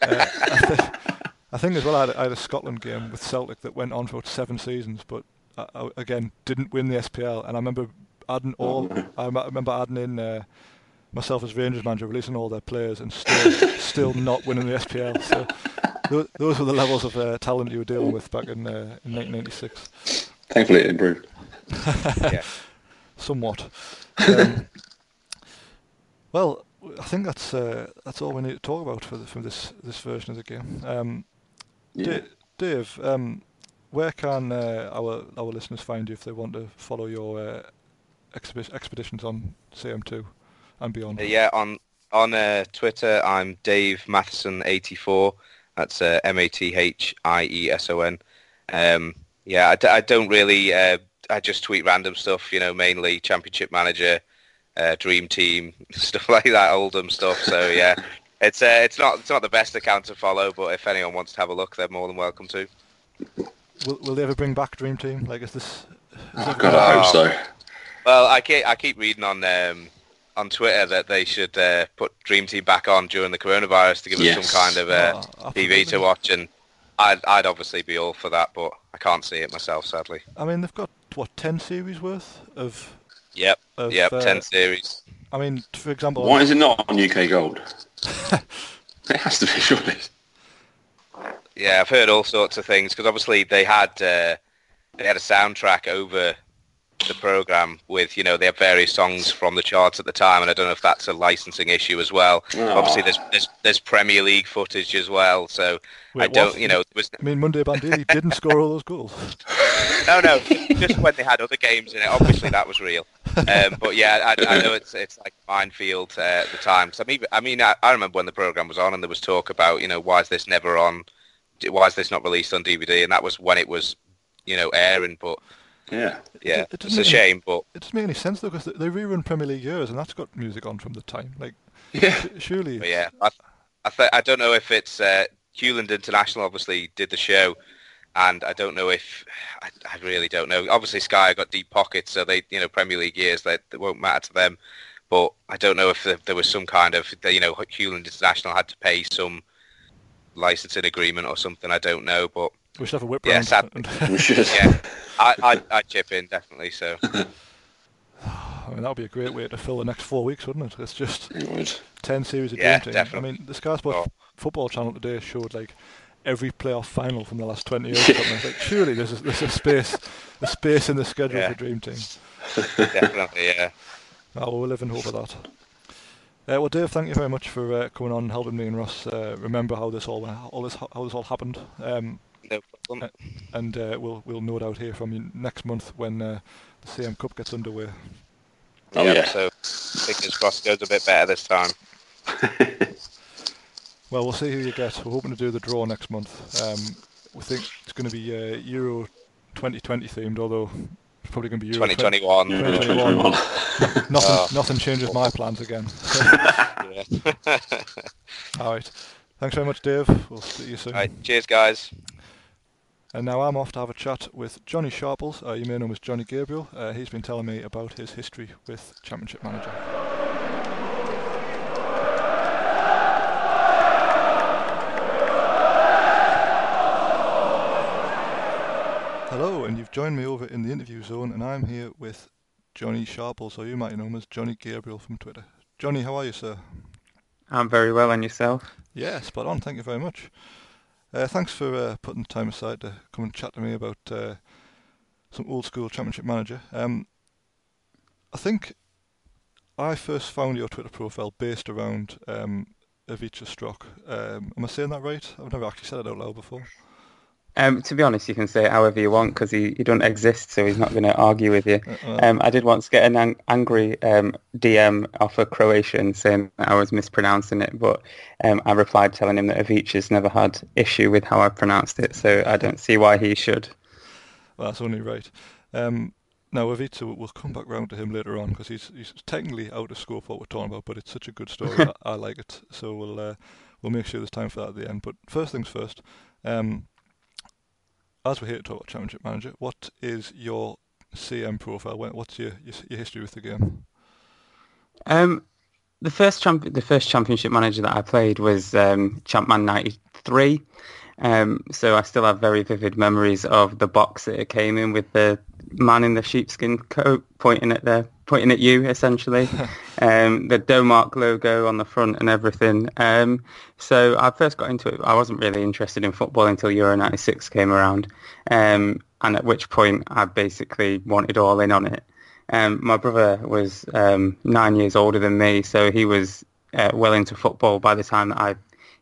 Uh, I, th- I, think as well, I had, I had, a Scotland game with Celtic that went on for seven seasons, but I, I, again didn't win the SPL. And I remember adding all. I remember adding in. Uh, myself as Rangers manager releasing all their players and still still not winning the SPL. So th- those were the levels of uh, talent you were dealing with back in, uh, in 1996. Thankfully, it improved. yeah. Somewhat. Um, well, I think that's uh, that's all we need to talk about for the, for this this version of the game. Um, yeah. D- Dave, um, where can uh, our our listeners find you if they want to follow your uh, expeditions on CM2? And beyond? Uh, yeah, on on uh, Twitter, I'm Dave Mathieson84. That's uh, M A T H I E S O N. Um, yeah, I d- I don't really. Uh, I just tweet random stuff. You know, mainly Championship Manager, uh, Dream Team, stuff like that, Oldham stuff. So yeah, it's uh, it's not it's not the best account to follow, but if anyone wants to have a look, they're more than welcome to. Will, will they ever bring back Dream Team? Like, is this? Is oh, God, I hope so. Well, I keep I keep reading on um, on Twitter that they should uh, put Dream Team back on during the coronavirus to give yes. us some kind of uh, oh, TV to watch, and I'd, I'd obviously be all for that, but I can't see it myself, sadly. I mean, they've got what ten series worth of. Yep. Of, yep. Uh, ten series. I mean, for example. Why is it not on UK Gold? it has to be, surely. Yeah, I've heard all sorts of things because obviously they had uh, they had a soundtrack over the program with you know they have various songs from the charts at the time, and I don't know if that's a licensing issue as well. Aww. Obviously, there's, there's, there's Premier League footage as well, so Wait, I don't what? you know. Was... I mean, Monday Bandini didn't score all those goals. no, no, just when they had other games in it. Obviously, that was real. Um, but yeah, I, I, know it's it's like minefield uh, at the time. So I mean, I mean, I, I remember when the program was on, and there was talk about you know why is this never on, why is this not released on DVD, and that was when it was you know airing, but yeah, yeah. It, it it's a shame, but it doesn't make any sense though because they rerun Premier League years, and that's got music on from the time. Like, yeah, surely. But yeah, I, I, th- I don't know if it's uh, Hewland International. Obviously, did the show, and I don't know if I, I really don't know. Obviously, Sky got deep pockets, so they, you know, Premier League years that, won't matter to them. but I don't know if there was some kind of you know Hewland International had to pay some licensing agreement or something. I don't know, but we should have a whip yeah, round. sad. We should. yeah, I, I I chip in definitely. So I mean, that would be a great way to fill the next four weeks, wouldn't it? It's just It ten series of Yeah, Dream Team. I mean, the Sky Sports Oh. football channel today showed like every playoff final from the last twenty years. or something. Like surely there's a, there's a space, a space in the schedule Yeah. for Dream Team. definitely, yeah. Oh, we'll live in hope of that. Uh, well, Dave, thank you very much for uh, coming on and helping me and Ross uh, remember how this all all this how this all happened. Um, No problem. and uh, we'll we'll no doubt hear from you next month when uh, the CM Cup gets underway. Oh, Yep, yeah. So fingers crossed goes a bit better this time. Well, we'll see who you get. We're hoping to do the draw next month. Um, we think it's going to be uh, Euro 2020 themed, although it's probably going to be Euro 2021. Yeah, 2021. 2021. Nothing, Oh. nothing changes my plans again. All right. Thanks very much, Dave. We'll see you soon. right, cheers, guys. And now I'm off to have a chat with Johnny Sharples. Uh, you may know him as Johnny Gabriel. Uh, he's been telling me about his history with Championship Manager. Hello, and you've joined me over in the interview zone, and I'm here with Johnny Sharples, or you might know him as Johnny Gabriel from Twitter. Johnny, how are you, sir? I'm very well, and yourself? Yeah, spot on. Thank you very much. Uh, thanks for uh, putting time aside to come and chat to me about uh, some old school championship manager. Um, I think I first found your Twitter profile based around um, Ivica Strok. Um, am I saying that right? I've never actually said it out loud before. Um, to be honest, you can say it however you want because he, he doesn't exist, so he's not going to argue with you. Um, I did once get an ang- angry um, DM off a Croatian saying I was mispronouncing it, but um, I replied telling him that Ivica's never had issue with how I pronounced it, so I don't see why he should. well, that's only right. Um, now, we'll- we'll come back round to him later on because he's, he's technically out of scope what we're talking about, but it's such a good story. I, I like it, so we'll uh, we'll make sure there's time for that at the end. But first things first. Um, as we're here to talk about Championship Manager, what is your CM profile? What's your your, your history with the game? Um, the first champ- the first championship manager that I played was um, Champman '93. Um, so I still have very vivid memories of the box that it came in with the man in the sheepskin coat pointing at the pointing at you essentially, um, the Domark logo on the front and everything. Um, so I first got into it. I wasn't really interested in football until Euro '96 came around, um, and at which point I basically wanted all in on it. Um, my brother was um, nine years older than me, so he was uh, well into football by the time that I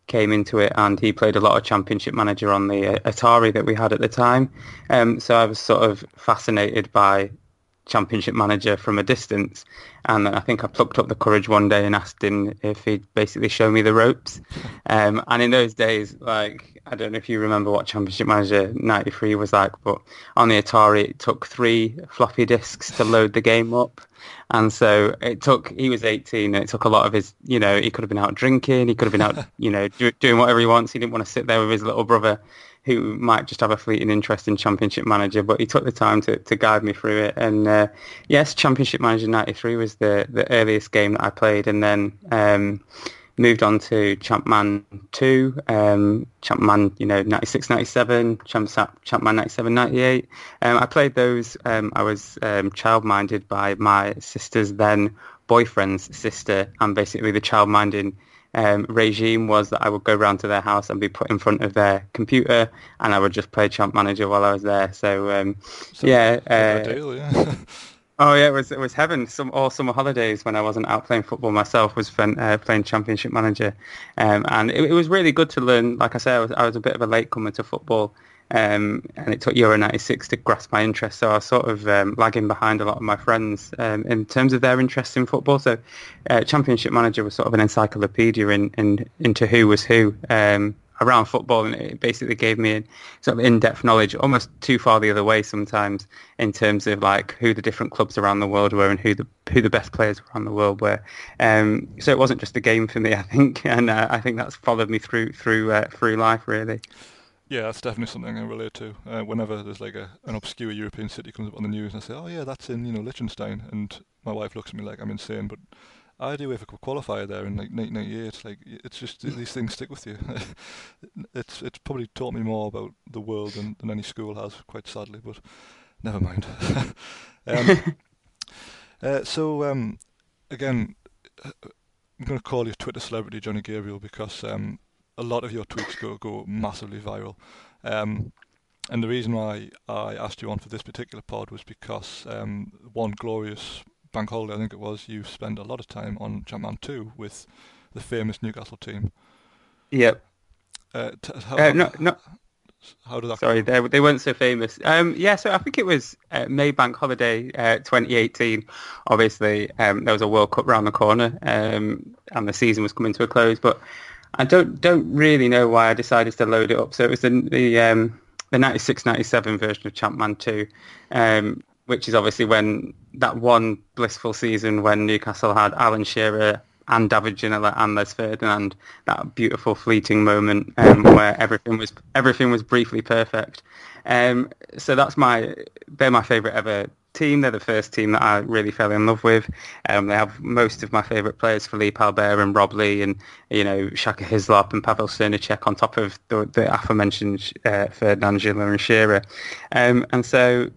came into it, and he played a lot of Championship Manager on the uh, Atari that we had at the time. Um, so I was sort of fascinated by Championship Manager from a distance, and I think I plucked up the courage one day and asked him if he'd basically show me the ropes. Um, and in those days, like I don't know if you remember what Championship Manager '93 was like, but on the Atari it took three floppy disks to load the game up. And so it took, he was 18 and it took a lot of his, you know, he could have been out drinking, he could have been out, you know, do, doing whatever he wants. He didn't want to sit there with his little brother who might just have a fleeting interest in Championship Manager, but he took the time to, to guide me through it. And uh, yes, Championship Manager 93 was the, the earliest game that I played. And then um, moved on to Champman 2, um, Champman, you know, 96, 97, Champ, Champman 97, 98. Um, I played those. Um, I was um, child-minded by my sister's then boyfriend's sister, and basically the child-minding um, regime was that I would go round to their house and be put in front of their computer, and I would just play Champ Manager while I was there. So, um, So- yeah. Uh, deal, yeah. Oh yeah, it was it was heaven. Some all summer holidays when I wasn't out playing football myself was fun, uh, playing Championship Manager, um, and it, it was really good to learn. Like I said, I was I was a bit of a latecomer to football, um, and it took Euro '96 to grasp my interest. So I was sort of um, lagging behind a lot of my friends um, in terms of their interest in football. So uh, Championship Manager was sort of an encyclopedia in, in into who was who. Um, around football and it basically gave me sort of in-depth knowledge almost too far the other way sometimes in terms of like who the different clubs around the world were and who the who the best players around the world were um, so it wasn't just a game for me I think and uh, I think that's followed me through through uh, through life really Yeah, that's definitely something I relate to. Uh, whenever there's like a, an obscure European city comes up on the news and I say, oh yeah, that's in, you know, Liechtenstein. And my wife looks at me like I'm insane, but I had a UEFA Cup qualifier there in like 1998. Like it's just these things stick with you. it's it's probably taught me more about the world than, than any school has, quite sadly. But never mind. um, uh, so um, again, uh, I'm going to call you Twitter celebrity Johnny Gabriel because um, a lot of your tweets go go massively viral. Um, and the reason why I asked you on for this particular pod was because um, one glorious bank holiday, I think it was, you spent a lot of time on Champman 2 with the famous Newcastle team. Yep. Uh, t- how, uh, no, no. How did that? Sorry, they they weren't so famous. Um, yeah, so I think it was uh, May Bank Holiday uh, 2018. Obviously, um, there was a World Cup round the corner, um, and the season was coming to a close. But I don't don't really know why I decided to load it up. So it was the the um, the 96-97 version of Champman 2, um, which is obviously when that one blissful season when Newcastle had Alan Shearer and David Ginola and Les Ferdinand, that beautiful fleeting moment um, where everything was everything was briefly perfect. Um, so that's my they're my favourite ever team. They're the first team that I really fell in love with. Um, they have most of my favourite players, Philippe Albert and Rob Lee, and you know Shaka Hislop and Pavel Srnicek on top of the, the aforementioned uh, Ferdinand Ginola and Shearer. Um, and so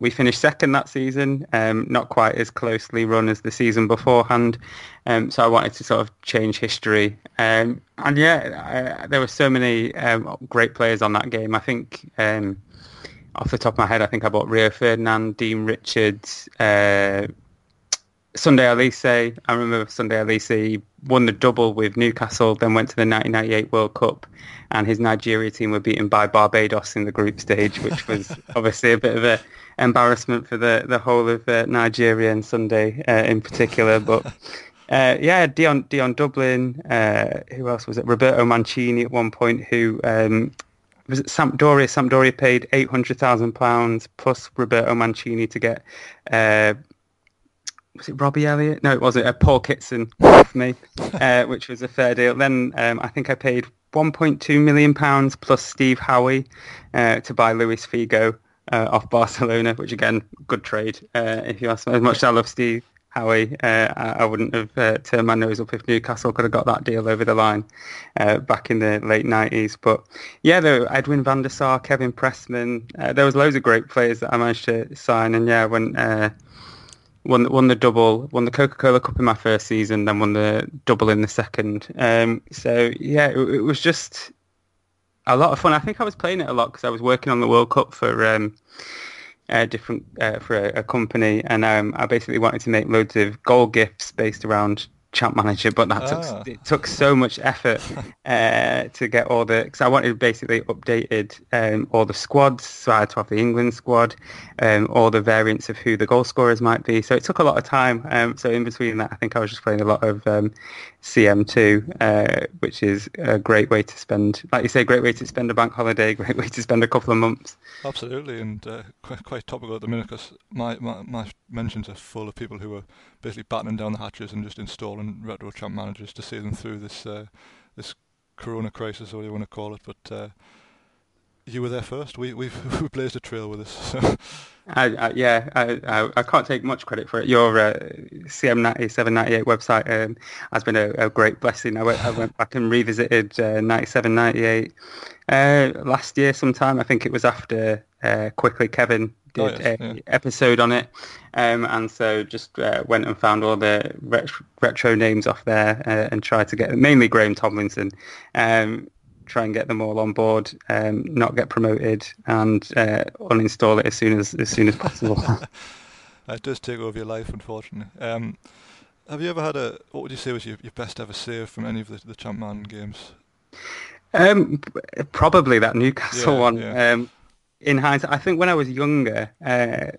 we finished second that season, um, not quite as closely run as the season beforehand. Um, so I wanted to sort of change history. Um, and yeah, I, there were so many um, great players on that game. I think um, off the top of my head, I think I bought Rio Ferdinand, Dean Richards, uh, Sunday Oliseh. I remember Sunday Oliseh won the double with Newcastle, then went to the 1998 World Cup, and his Nigeria team were beaten by Barbados in the group stage, which was obviously a bit of an embarrassment for the, the whole of uh, Nigeria and Sunday uh, in particular. But uh, yeah, Dion Dion Dublin. Uh, who else was it? Roberto Mancini at one point, who um, was it Sampdoria? Sampdoria paid eight hundred thousand pounds plus Roberto Mancini to get. Uh, was it Robbie Elliott? No, it wasn't. Uh, Paul Kitson for me, uh, which was a fair deal. Then um, I think I paid 1.2 million pounds plus Steve Howie uh, to buy Luis Figo uh, off Barcelona, which again, good trade. Uh, if you ask me, as much as I love Steve Howie, uh, I, wouldn't have uh, turned my nose up if Newcastle could have got that deal over the line uh, back in the late 90s. But yeah, were Edwin van der Sar, Kevin Pressman. Uh, there was loads of great players that I managed to sign. And yeah, when won won the double, won the Coca Cola Cup in my first season, then won the double in the second. Um, so yeah, it, it, was just a lot of fun. I think I was playing it a lot because I was working on the World Cup for um, a different uh, for a, a, company, and um, I basically wanted to make loads of goal gifts based around champ manager, but that took ah. it took so much effort uh, to get all the because I wanted basically updated um, all the squads, so I had to have the England squad, um, all the variants of who the goal scorers might be. So it took a lot of time. Um, so in between that, I think I was just playing a lot of um, CM2, uh, which is a great way to spend, like you say, great way to spend a bank holiday, great way to spend a couple of months. Absolutely, and uh, quite, quite topical at the minute because my, my, my mentions are full of people who are basically battening down the hatches and just installing retro champ managers to see them through this uh, this Corona crisis, or what you want to call it. But uh, you were there first. We we've we blazed a trail with us. So. I, I, yeah, I, I, can't take much credit for it. Your uh, CM9798 website um, has been a, a, great blessing. I went, I went back and revisited uh, 9798 uh, last year sometime. I think it was after uh, Quickly Kevin did oh, yes, a yeah. episode on it. Um, and so just uh, went and found all the retro, retro names off there uh, and tried to get mainly Graham Tomlinson. Um, try and get them all on board, um, not get promoted, and uh, uninstall it as soon as as soon as possible. it does take over your life, unfortunately. Um, have you ever had a? What would you say was your, your best ever save from any of the the Champman games? Um, probably that Newcastle yeah, one. Yeah. Um, in hindsight, I think when I was younger, uh,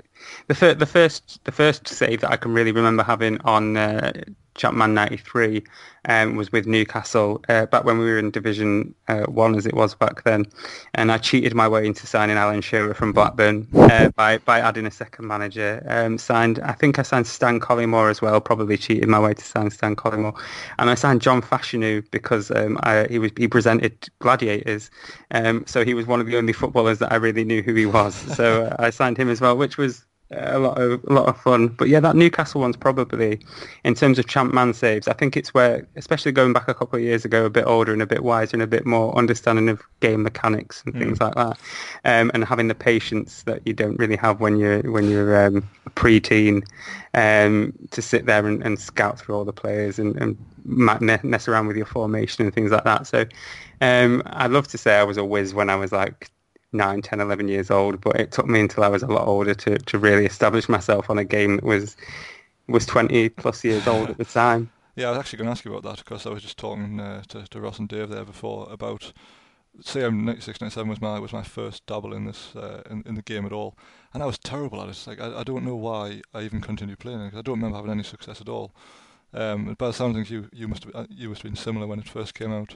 the, fir- the first the first save that I can really remember having on uh, Champman 93 um, was with Newcastle uh, back when we were in Division uh, 1 as it was back then. And I cheated my way into signing Alan Shearer from Blackburn uh, by, by adding a second manager. Um, signed, I think I signed Stan Collymore as well, probably cheated my way to sign Stan Collymore. And I signed John Fashanu because um, I, he, was, he presented Gladiators. Um, so he was one of the only footballers that I really knew who he was. So uh, I signed him as well, which was a lot of a lot of fun. But yeah, that Newcastle one's probably in terms of champ man saves. I think it's where, especially going back a couple of years ago, a bit older and a bit wiser and a bit more understanding of game mechanics and mm. things like that, um, and having the patience that you don't really have when you're when you're um, pre-teen um, to sit there and, and, scout through all the players and, and mess around with your formation and things like that. So um, I'd love to say I was a whiz when I was like 9, 10, 11 years old, but it took me until I was a lot older to, to really establish myself on a game that was was 20 plus years old at the time. Yeah, I was actually going to ask you about that because I was just talking uh, to, to Ross and Dave there before about CM 96, 97 was my was my first double in this uh, in, in the game at all, and I was terrible at it. Like I, I don't know why I even continued playing it. I don't remember having any success at all. Um, by the sounds of things, you you must have, uh, you must have been similar when it first came out.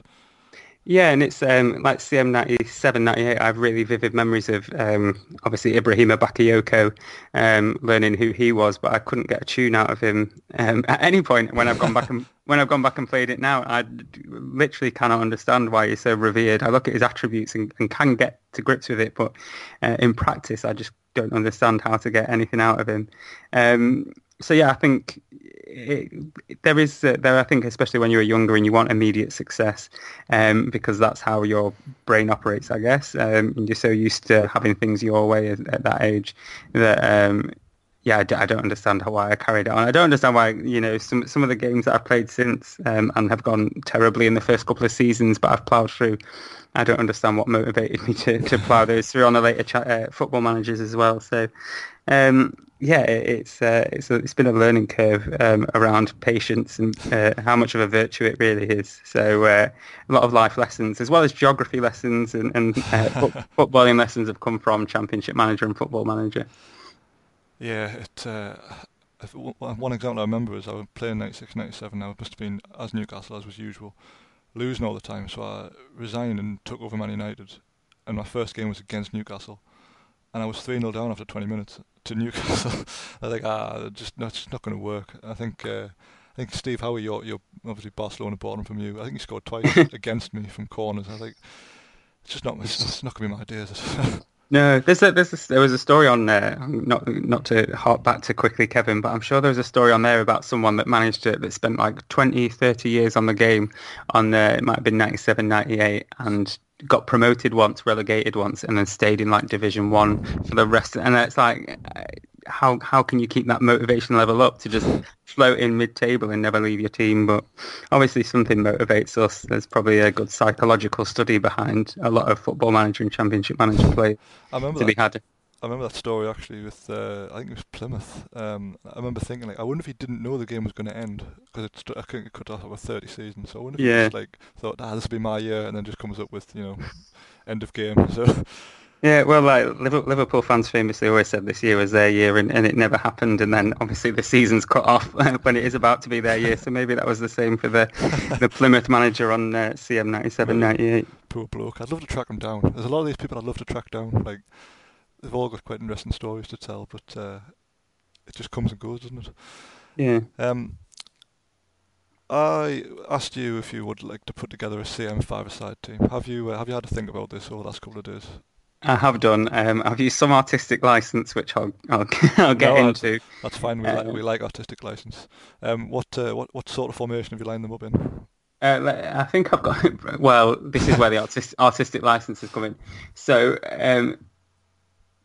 Yeah, and it's um, like CM 97, 98, I have really vivid memories of um, obviously Ibrahima Bakayoko, um, learning who he was, but I couldn't get a tune out of him um, at any point when I've gone back and when I've gone back and played it now. I literally cannot understand why he's so revered. I look at his attributes and, and can get to grips with it, but uh, in practice, I just don't understand how to get anything out of him. Um, so yeah, I think it, there is uh, there. I think especially when you're younger and you want immediate success, um, because that's how your brain operates. I guess um, you're so used to having things your way at, at that age that um, yeah, I d- I don't understand why I carried it on. I don't understand why you know some some of the games that I've played since um, and have gone terribly in the first couple of seasons, but I've ploughed through. I don't understand what motivated me to, to plough those through on the later uh, football managers as well. So, um, yeah, it's uh, it's a, it's been a learning curve um, around patience and uh, how much of a virtue it really is. So uh, a lot of life lessons, as well as geography lessons and, and uh, footballing lessons, have come from Championship Manager and Football Manager. Yeah, it. Uh, one example I remember is I was playing 96, 97. I must have been as Newcastle as was usual, losing all the time. So I resigned and took over Man United, and my first game was against Newcastle and I was 3 0 down after 20 minutes to Newcastle. I think, ah, just not, just not going to work. I think, uh, I think Steve Howie, you're, you're obviously Barcelona bought him from you. I think he scored twice against me from corners. I think it's just not, it's, it's not going to be my ideas. No, there's a, there's a, there was a story on there. Not not to harp back to quickly, Kevin, but I'm sure there was a story on there about someone that managed to that spent like 20, 30 years on the game. On uh, it might have been 97, 98, and got promoted once, relegated once, and then stayed in like Division One for the rest. And it's like, how how can you keep that motivation level up to just float in mid-table and never leave your team? But obviously, something motivates us. There's probably a good psychological study behind a lot of football manager and championship manager play to that. be had. I remember that story actually with uh, I think it was Plymouth. Um, I remember thinking like, I wonder if he didn't know the game was going to end because it st- I think it cut off over 30 seasons. So I wonder if yeah. he just like thought, ah, this will be my year, and then just comes up with you know, end of game. So. Yeah, well, like Liverpool fans famously always said this year was their year, and, and it never happened. And then obviously the season's cut off when it is about to be their year. So maybe that was the same for the the Plymouth manager on uh, CM 97, 98. Poor bloke. I'd love to track him down. There's a lot of these people I'd love to track down. Like they've all got quite interesting stories to tell, but uh, it just comes and goes, doesn't it? Yeah. Um, I asked you if you would like to put together a CM five-a-side team. Have you uh, have you had to think about this over the last couple of days? I have done. Um, I've used some artistic license, which I'll I'll, I'll get no, into. That's fine. We, um, like, we like artistic license. Um, what uh, what what sort of formation have you lined them up in? Uh, I think I've got. Well, this is where the artistic artistic license is coming. So um,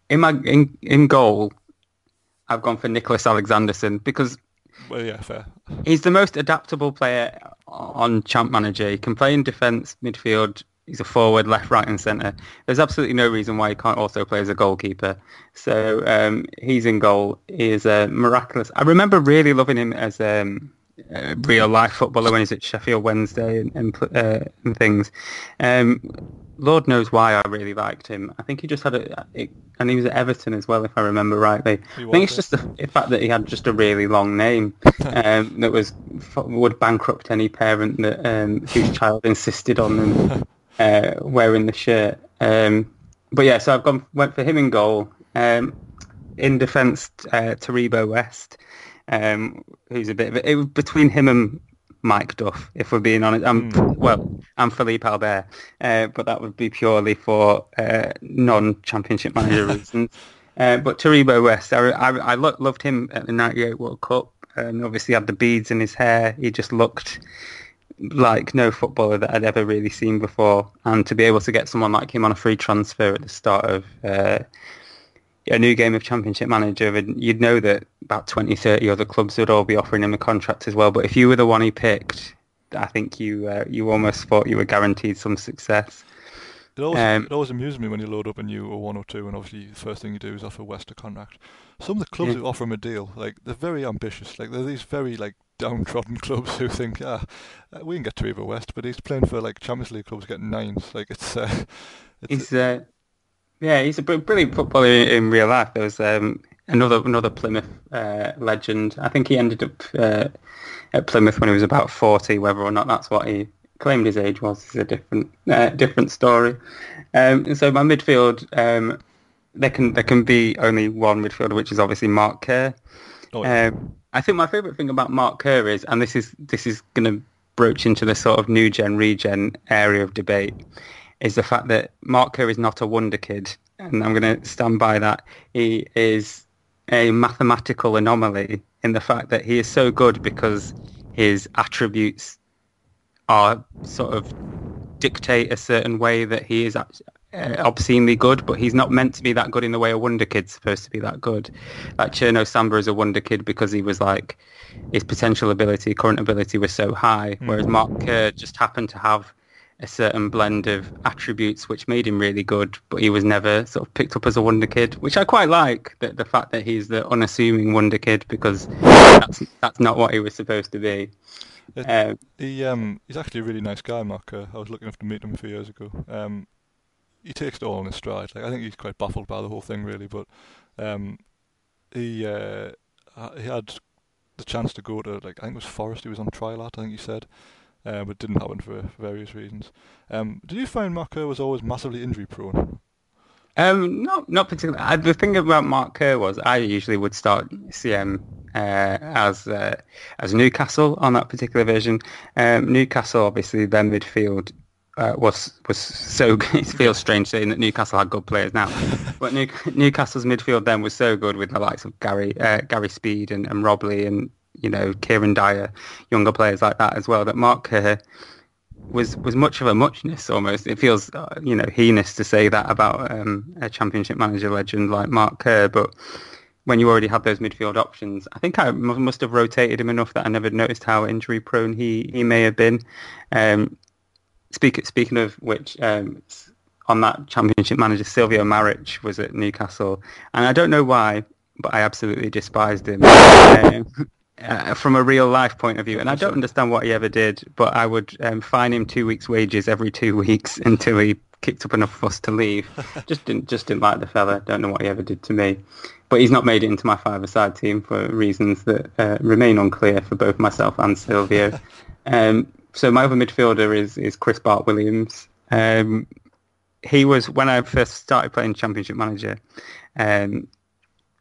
in my in, in goal, I've gone for Niclas Alexandersson because well, yeah, fair. He's the most adaptable player on Champ Manager. He can play in defence, midfield. He's a forward, left, right, and centre. There's absolutely no reason why he can't also play as a goalkeeper. So um, he's in goal. He is uh, miraculous. I remember really loving him as um, a real life footballer when he's at Sheffield Wednesday and, and, uh, and things. Um, Lord knows why I really liked him. I think he just had a, it, and he was at Everton as well, if I remember rightly. I think it's just the, the, fact that he had just a really long name um, that was would bankrupt any parent that um, whose child insisted on them uh, wearing the shirt. Um, but yeah, so I've gone went for him in goal. Um, in defence, uh, Taribo West, um, who's a bit of a, it, between him and Mike Duff, if we're being honest. I'm, mm. Well, I'm Philippe Albert, uh, but that would be purely for uh, non-championship manager reasons. Uh, but Taribo West, I, I, I lo- loved him at the 98 World Cup. Um, obviously had the beads in his hair. He just looked like no footballer that I'd ever really seen before. And to be able to get someone like him on a free transfer at the start of uh, a new game of Championship Manager, and you'd know that about 20, 30 other clubs would all be offering him a contract as well. But if you were the one he picked, I think you uh, you almost thought you were guaranteed some success. It always, um, it always amused me when you load up a new 102 and obviously the first thing you do is offer West a contract. Some of the clubs yeah. who offer him a deal, like they're very ambitious. Like they're these very like downtrodden clubs who think, ah, uh, we can get Taribo West, but he's playing for like Champions League clubs getting nines. Like it's, uh, it's he's, uh, yeah, he's a brilliant footballer in, real life. There was um, another another Plymouth uh, legend. I think he ended up uh, at Plymouth when he was about forty. Whether or not that's what he claimed his age was is a different uh, different story. Um, so my midfield, um, there can there can be only one midfielder, which is obviously Mark Kerr. Oh, yeah. um, I think my favourite thing about Mark Kerr is, and this is this is going to broach into the sort of new gen regen area of debate, is the fact that Mark Kerr is not a wonder kid, and I'm going to stand by that. He is a mathematical anomaly in the fact that he is so good because his attributes are sort of dictate a certain way that he is uh, obscenely good, but he's not meant to be that good in the way a wonder kid's supposed to be that good. Like Cherno Samba is a wonder kid because he was like his potential ability, current ability was so high, mm. whereas Mark Kerr just happened to have a certain blend of attributes which made him really good, but he was never sort of picked up as a wonder kid, which I quite like. The, the fact that he's the unassuming wonder kid because that's that's not what he was supposed to be. It, um, he um he's actually a really nice guy, Mark. Uh, I was lucky enough to meet him a few years ago. Um, he takes it all in his stride. Like I think he's quite baffled by the whole thing, really. But um, he uh, he had the chance to go to like I think it was Forest. He was on trial at. I think he said. Uh, but didn't happen for various reasons. Um, did you find Mark Kerr was always massively injury prone? Um, not not particularly. the thing about Mark Kerr was I usually would start CM uh, as uh, as Newcastle on that particular version. Um, Newcastle, obviously, their midfield uh, was was so good. It feels strange saying that Newcastle had good players now, but New, Newcastle's midfield then was so good with the likes of Gary uh, Gary Speed and, and Rob Lee and you know Kieran Dyer, younger players like that as well. That Mark Kerr was was much of a muchness almost. It feels uh, you know heinous to say that about um, a Championship manager legend like Mark Kerr, but when you already had those midfield options. I think I must have rotated him enough that I never noticed how injury prone he, he may have been. Um, speak, speaking of which, um, on that championship manager, Silvio Maric was at Newcastle. And I don't know why, but I absolutely despised him. um, uh, from a real life point of view, and I don't understand what he ever did, but I would um, fine him two weeks' wages every two weeks until he kicked up enough fuss to leave. just didn't just didn't like the fella. Don't know what he ever did to me but he's not made it into my five-a-side team for reasons that uh, remain unclear for both myself and Silvio. um, so my other midfielder is is Chris Bart Williams. Um, he was when I first started playing Championship Manager. Um,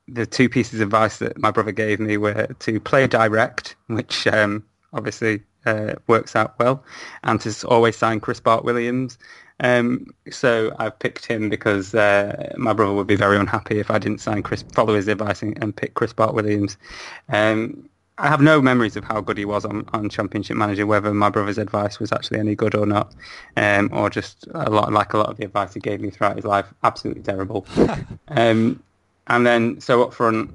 the two pieces of advice that my brother gave me were to play direct, which um, obviously uh, works out well, and to always sign Chris Bart Williams. Um, so I've picked him because uh, my brother would be very unhappy if I didn't sign Chris, follow his advice and, and pick Chris Bart Williams. Um, I have no memories of how good he was on, on Championship Manager, whether my brother's advice was actually any good or not, um, or just a lot like a lot of the advice he gave me throughout his life, absolutely terrible. um, and then so up front,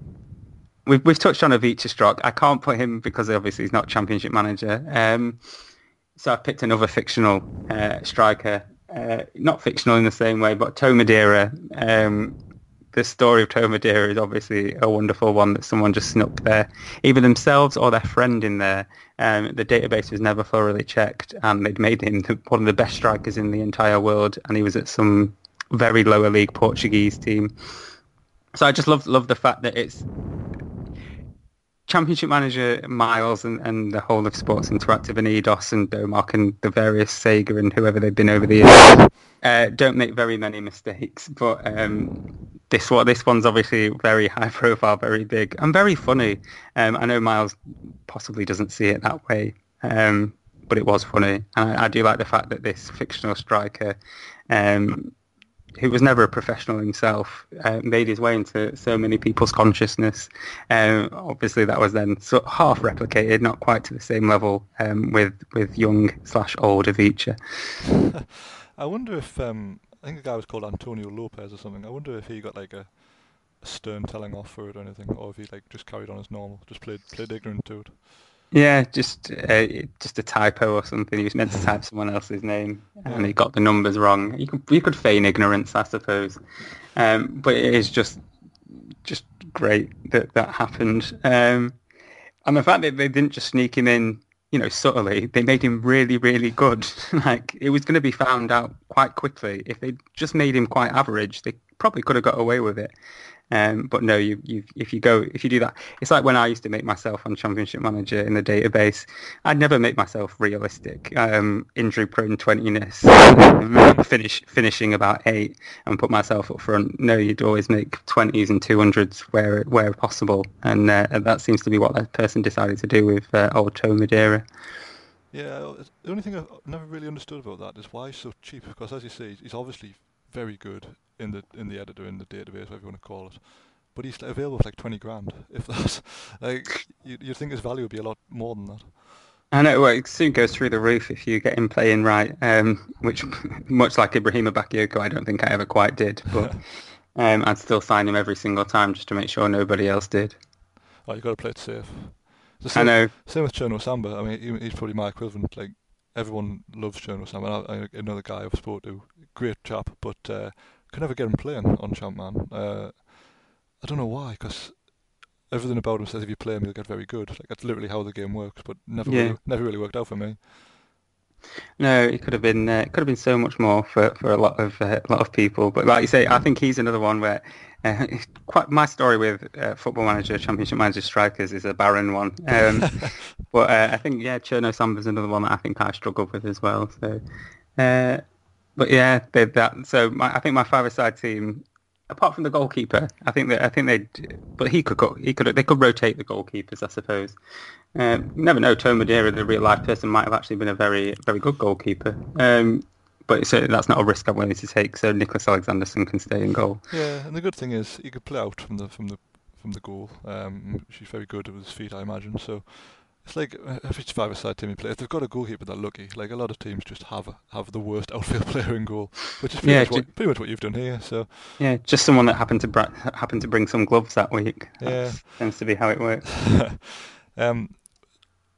we've we've touched on Ivica Strok. I can't put him because obviously he's not Championship Manager. Um, so I've picked another fictional uh, striker uh, not fictional in the same way, but Tó Madeira. Um, the story of Tó Madeira is obviously a wonderful one that someone just snuck there, either themselves or their friend in there. Um, the database was never thoroughly checked, and they'd made him one of the best strikers in the entire world, and he was at some very lower league Portuguese team. So I just love love the fact that it's Championship Manager Miles and, and the whole of Sports Interactive and Eidos and Domark and the various Sega and whoever they've been over the years uh, don't make very many mistakes. But um, this one, this one's obviously very high profile, very big, and very funny. Um, I know Miles possibly doesn't see it that way, um, but it was funny, and I, I, do like the fact that this fictional striker um, who was never a professional himself, uh, made his way into so many people's consciousness. Um, obviously, that was then sort of half replicated, not quite to the same level um, with with young slash old Ivica. I wonder if um, I think the guy was called Antonio Lopez or something. I wonder if he got like a, a stern telling off for it or anything, or if he like just carried on as normal, just played played ignorant to it. Yeah, just uh, just a typo or something. He was meant to type someone else's name, and he got the numbers wrong. You could you could feign ignorance, I suppose, um, but it is just just great that that happened. Um, and the fact that they didn't just sneak him in, you know, subtly, they made him really, really good. like it was going to be found out quite quickly. If they just made him quite average, they probably could have got away with it. Um, but no, you, you, if you go, if you do that, it's like when I used to make myself on Championship Manager in the database. I'd never make myself realistic. Um, injury prone twentiness, finish finishing about eight, and put myself up front. No, you'd always make twenties and two hundreds where where possible, and uh, that seems to be what that person decided to do with uh, old Tó Madeira. Yeah, the only thing I've never really understood about that is why he's so cheap. Because as you say, he's obviously very good in the in the editor in the database, whatever you want to call it. But he's available for like twenty grand, if that. Like you, you'd think his value would be a lot more than that. I know. Well, it soon goes through the roof if you get him playing right. Um, which, much like Ibrahima Bakayoko, I don't think I ever quite did. But um, I'd still sign him every single time just to make sure nobody else did. Oh, you've got to play it safe. Same, I know. Same with Cherno Samba. I mean, he's probably my equivalent. Like everyone loves Cherno Samba. I, I, another guy I've spoken to, great chap, but uh, could never get him playing on Champman. Uh, I don't know why, because everything about him says if you play him, you'll get very good. Like that's literally how the game works, but never, yeah. really, never really worked out for me. No, it could have been uh, it could have been so much more for, for a lot of uh, a lot of people. But like you say, I think he's another one where uh, quite my story with uh, Football Manager, Championship Manager strikers is a barren one. Um, but uh, I think yeah, Cherno Samba's another one that I think I struggled with as well. So uh, but yeah, they, that. So my, I think my five-a-side team, apart from the goalkeeper, I think that I think they, but he could he could they could rotate the goalkeepers, I suppose. Um, never know. Tó Madeira, the real life person, might have actually been a very very good goalkeeper. Um, but so that's not a risk I'm willing to take. So Niclas Alexandersson can stay in goal. Yeah, and the good thing is he could play out from the from the from the goal. Um, she's very good with his feet, I imagine. So it's like uh, if it's five-a-side team you play, if they've got a goalkeeper they're lucky. Like a lot of teams just have have the worst outfield player in goal, which is pretty, yeah, much, what, pretty much what you've done here. So yeah, just someone that happened to br- happened to bring some gloves that week. Yeah, that tends to be how it works. um,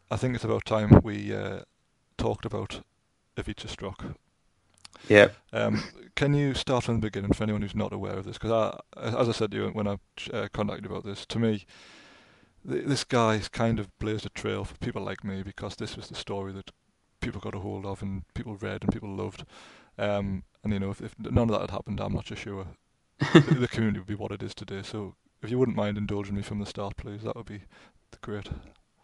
I think it's about time we uh, talked about Ivica Strok. Yeah. Um, can you start from the beginning for anyone who's not aware of this? Because as I said to you when I uh, contacted you about this, to me this guy's kind of blazed a trail for people like me because this was the story that people got a hold of and people read and people loved. Um, and you know, if, if, none of that had happened, I'm not so sure the, the, community would be what it is today. So, if you wouldn't mind indulging me from the start, please, that would be great.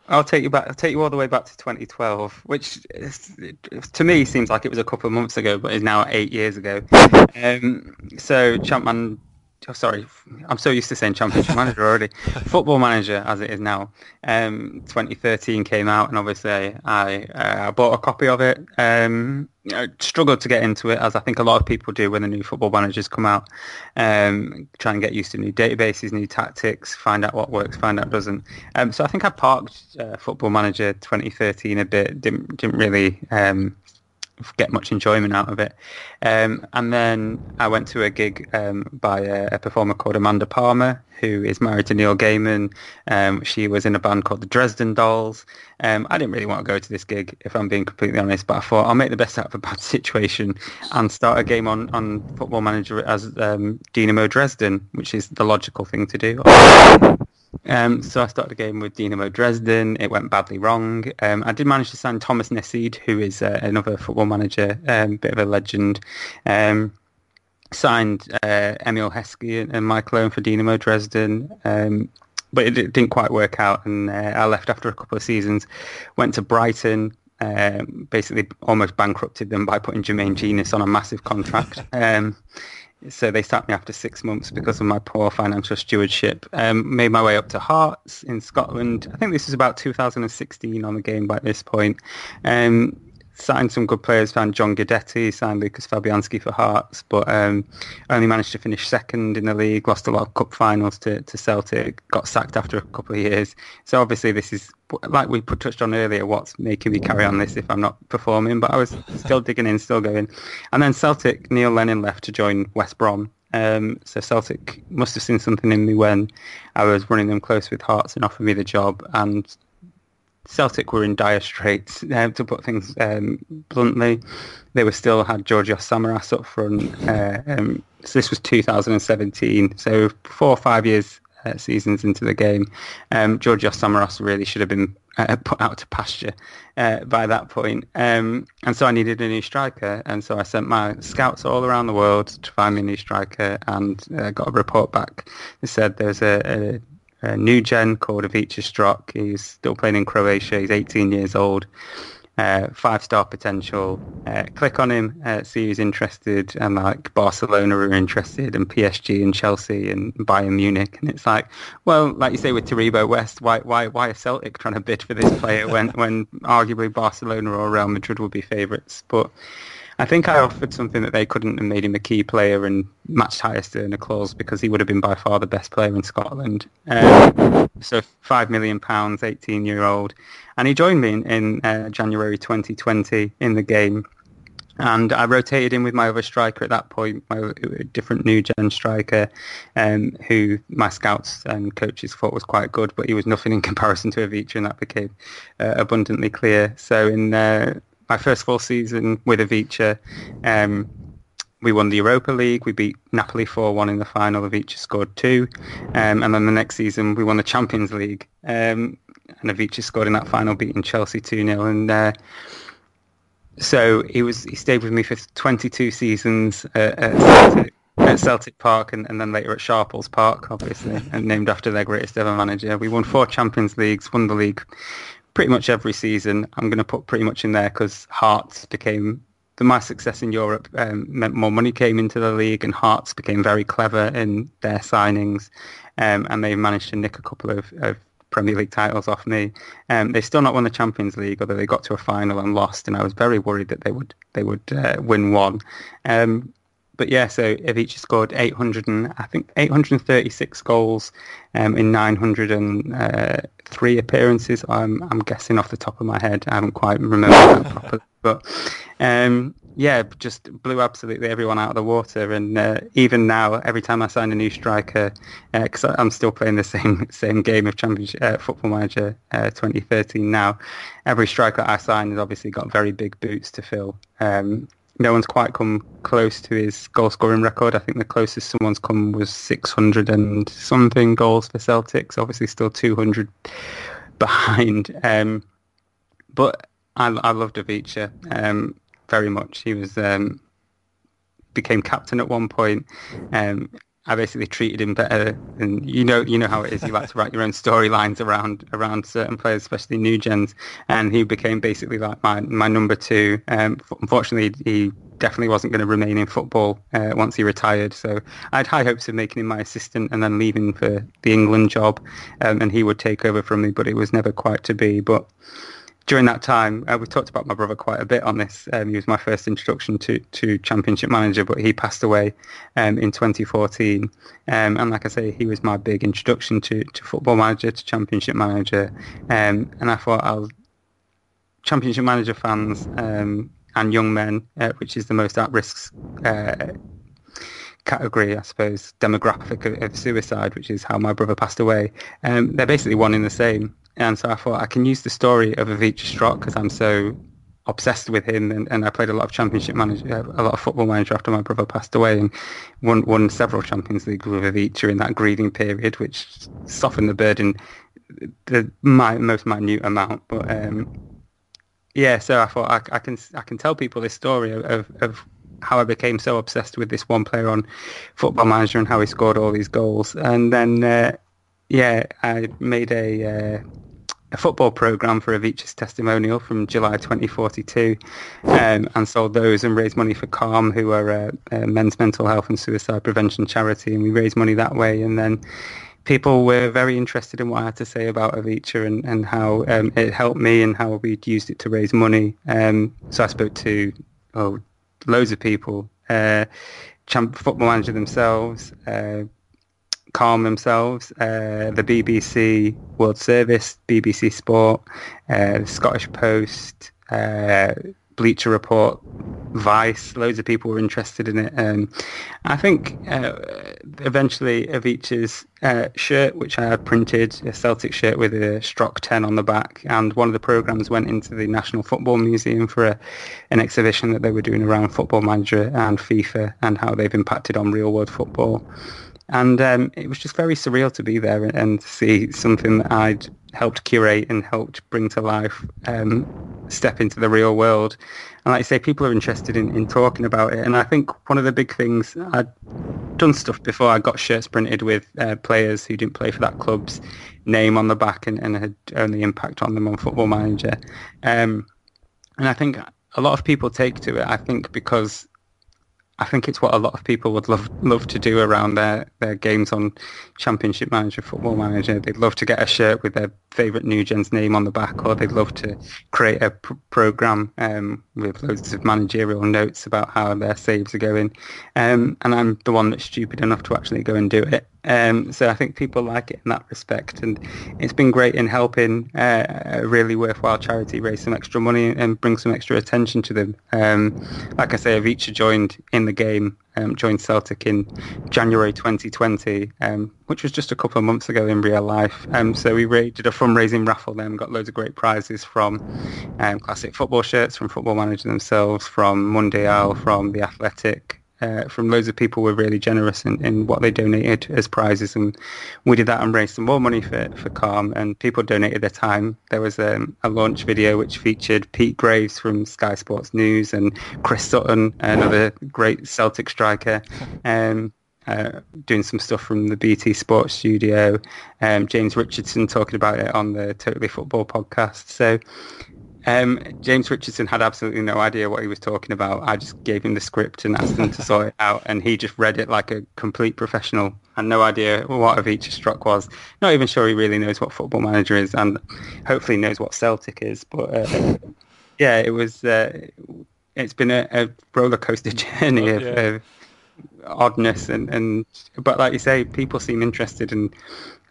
I'll take you back. I'll take you all the way back to 2012, which is, to me seems like it was a couple of months ago, but is now eight years ago. Um, so Champman oh, sorry, I'm so used to saying Championship Manager already. Football Manager, as it is now. Um, 2013 came out, and obviously I, uh, bought a copy of it. Um, I struggled to get into it, as I think a lot of people do when the new Football Managers come out. Um, try and get used to new databases, new tactics, find out what works, find out what doesn't. Um, so I think I parked uh, Football Manager 2013 a bit. Didn't didn't really um, get much enjoyment out of it. Um, and then I went to a gig um, by a, a, performer called Amanda Palmer, who is married to Neil Gaiman. Um, she was in a band called the Dresden Dolls. Um, I didn't really want to go to this gig, if I'm being completely honest, but I thought I'll make the best out of a bad situation and start a game on, on Football Manager as um, Dynamo Dresden, which is the logical thing to do. Um, so I started a game with Dynamo Dresden. It went badly wrong. Um, I did manage to sign Thomas Necid, who is uh, another football manager, um, bit of a legend. Um, signed uh, Emile Heskey and Michael Owen for Dynamo Dresden. Um, but it, didn't quite work out, and uh, I left after a couple of seasons. Went to Brighton, um, basically almost bankrupted them by putting Jermaine Jenas on a massive contract. Um, so they sacked me after six months because of my poor financial stewardship. Um, made my way up to Hearts in Scotland. I think this was about 2016 on the game by this point. Um, signed some good players, found John Guidetti, signed Lukasz Fabianski for Hearts, but um, only managed to finish second in the league, lost a lot of cup finals to, to Celtic, got sacked after a couple of years. So obviously this is, like we touched on earlier, what's making me carry on this if I'm not performing, but I was still digging in, still going. And then Celtic, Neil Lennon left to join West Brom. Um, so Celtic must have seen something in me when I was running them close with Hearts and offered me the job. And Celtic were in dire straits, uh, to put things um, bluntly. They were still had Georgios Samaras up front. Uh, um, so this was 2017. So four or five years uh, seasons into the game, um, Georgios Samaras really should have been uh, put out to pasture uh, by that point. Um, and so I needed a new striker. And so I sent my scouts all around the world to find me a new striker and uh, got a report back that said there's a, a new gen called Ivica Strok. He's still playing in Croatia. He's 18 years old. Uh, five star potential. Uh, click on him, uh, see who's interested, and like Barcelona are interested, and PSG and Chelsea and Bayern Munich, and it's like, well, like you say with Taribo West, why why why are Celtic trying to bid for this player when when arguably Barcelona or Real Madrid would be favourites? But I think I offered something that they couldn't and made him a key player and matched highest earner clause because he would have been by far the best player in Scotland. Um, so five million pounds, 18 year old, and he joined me in, in uh, January 2020 in the game. And I rotated in with my other striker at that point, my different new gen striker, um, who my scouts and coaches thought was quite good, but he was nothing in comparison to Ivica, and that became uh, abundantly clear. So in uh, my first full season with Ivica. Um, we won the Europa League. We beat Napoli 4-1 in the final. Ivica scored two. Um, and then the next season, we won the Champions League. Um, and Ivica scored in that final, beating Chelsea 2-0. And uh, so he was he stayed with me for 22 seasons at, at, Celtic, at Celtic, Park and, and, then later at Sharples Park, obviously, and named after their greatest ever manager. We won four Champions Leagues, won the league pretty much every season. I'm going to put pretty much in there because Hearts became the my success in Europe um, meant more money came into the league, and Hearts became very clever in their signings, um, and they managed to nick a couple of, of Premier League titles off me. Um, they still not won the Champions League, although they got to a final and lost, and I was very worried that they would they would uh, win one. Um, but yeah, so Ivica scored 800 and I think 836 goals um, in 903 appearances. I'm I'm guessing off the top of my head. I haven't quite remembered that properly, but um, yeah, just blew absolutely everyone out of the water. And uh, even now, every time I sign a new striker, because uh, I'm still playing the same same game of Championship uh, Football Manager uh, 2013 now, every striker I sign has obviously got very big boots to fill. Um, no one's quite come close to his goal scoring record. I think the closest someone's come was 600 and something goals for Celtics. Obviously, still 200 behind. Um, but I, I loved Ivica um, very much. He was um, became captain at one point. I basically treated him better, and you know, you know how it is. You like to write your own storylines around around certain players, especially new gens. And he became basically like my my number two. Um, unfortunately, he definitely wasn't going to remain in football uh, once he retired. So I had high hopes of making him my assistant and then leaving for the England job, um, and he would take over from me. But it was never quite to be. But during that time, uh, we talked about my brother quite a bit on this. Um, he was my first introduction to, to Championship Manager, but he passed away um, in 2014. Um, and like I say, he was my big introduction to, to Football Manager, to Championship Manager. Um, and I thought I'll Championship Manager fans um, and young men, uh, which is the most at-risk uh, category, I suppose, demographic of, of, suicide, which is how my brother passed away. Um, they're basically one in the same. And so I thought I can use the story of Ivica Strok because I'm so obsessed with him and, and I played a lot of championship manager, a lot of football manager after my brother passed away and won, won several Champions League with Ivica in that grieving period, which softened the burden the my, most minute amount. But um, yeah, so I thought I, I, can I can tell people this story of, of how I became so obsessed with this one player on Football Manager and how he scored all these goals. And then, uh, yeah, I made a uh, a football program for Ivica's testimonial from July 2042 um, and sold those and raised money for Calm, who are a, a, men's mental health and suicide prevention charity. And we raised money that way. And then people were very interested in what I had to say about Ivica and, and how um, it helped me and how we'd used it to raise money. Um, so I spoke to oh, loads of people, uh, champ football manager themselves, uh, Calm themselves, uh, the BBC World Service, BBC Sport, uh, Scottish Post, uh, Bleacher Report, Vice. Loads of people were interested in it. Um, I think uh, eventually Ivica's uh, shirt, which I had printed, a Celtic shirt with a Strok 10 on the back, and one of the programs went into the National Football Museum for a, an exhibition that they were doing around Football Manager and FIFA and how they've impacted on real world football. And um, it was just very surreal to be there and, see something that I'd helped curate and helped bring to life um, step into the real world. And like I say, people are interested in, in talking about it. And I think one of the big things, I'd done stuff before. I got shirts printed with uh, players who didn't play for that club's name on the back and, and had only impact on them on Football Manager. Um, and I think a lot of people take to it, I think, because I think it's what a lot of people would love love to do around their, their games on Championship Manager, Football Manager. They'd love to get a shirt with their favourite new gen's name on the back, or they'd love to create a pr- program um, with loads of managerial notes about how their saves are going. Um, and I'm the one that's stupid enough to actually go and do it. Um, so I think people like it in that respect, and it's been great in helping uh, a really worthwhile charity raise some extra money and bring some extra attention to them. Um, like I say, Ivica joined in the game, um, joined Celtic in January 2020, um, which was just a couple of months ago in real life. Um, so we did a fundraising raffle then, got loads of great prizes from um, classic football shirts, from Football Manager themselves, from Mundial, from The Athletic, uh, from loads of people were really generous in, in what they donated as prizes and we did that and raised some more money for, for Calm and people donated their time. There was um, a launch video which featured Pete Graves from Sky Sports News and Chris Sutton, another great Celtic striker. Um, uh, doing some stuff from the BT Sports studio, um, James Richardson talking about it on the Totally Football podcast. So um, James Richardson had absolutely no idea what he was talking about. I just gave him the script and asked him to sort it out, and he just read it like a complete professional. Had no idea what Ivica Strok was. Not even sure he really knows what Football Manager is, and hopefully knows what Celtic is. But uh, yeah, it was. Uh, it's been a, a roller coaster journey of, yeah. of oddness and, and but like you say, people seem interested, and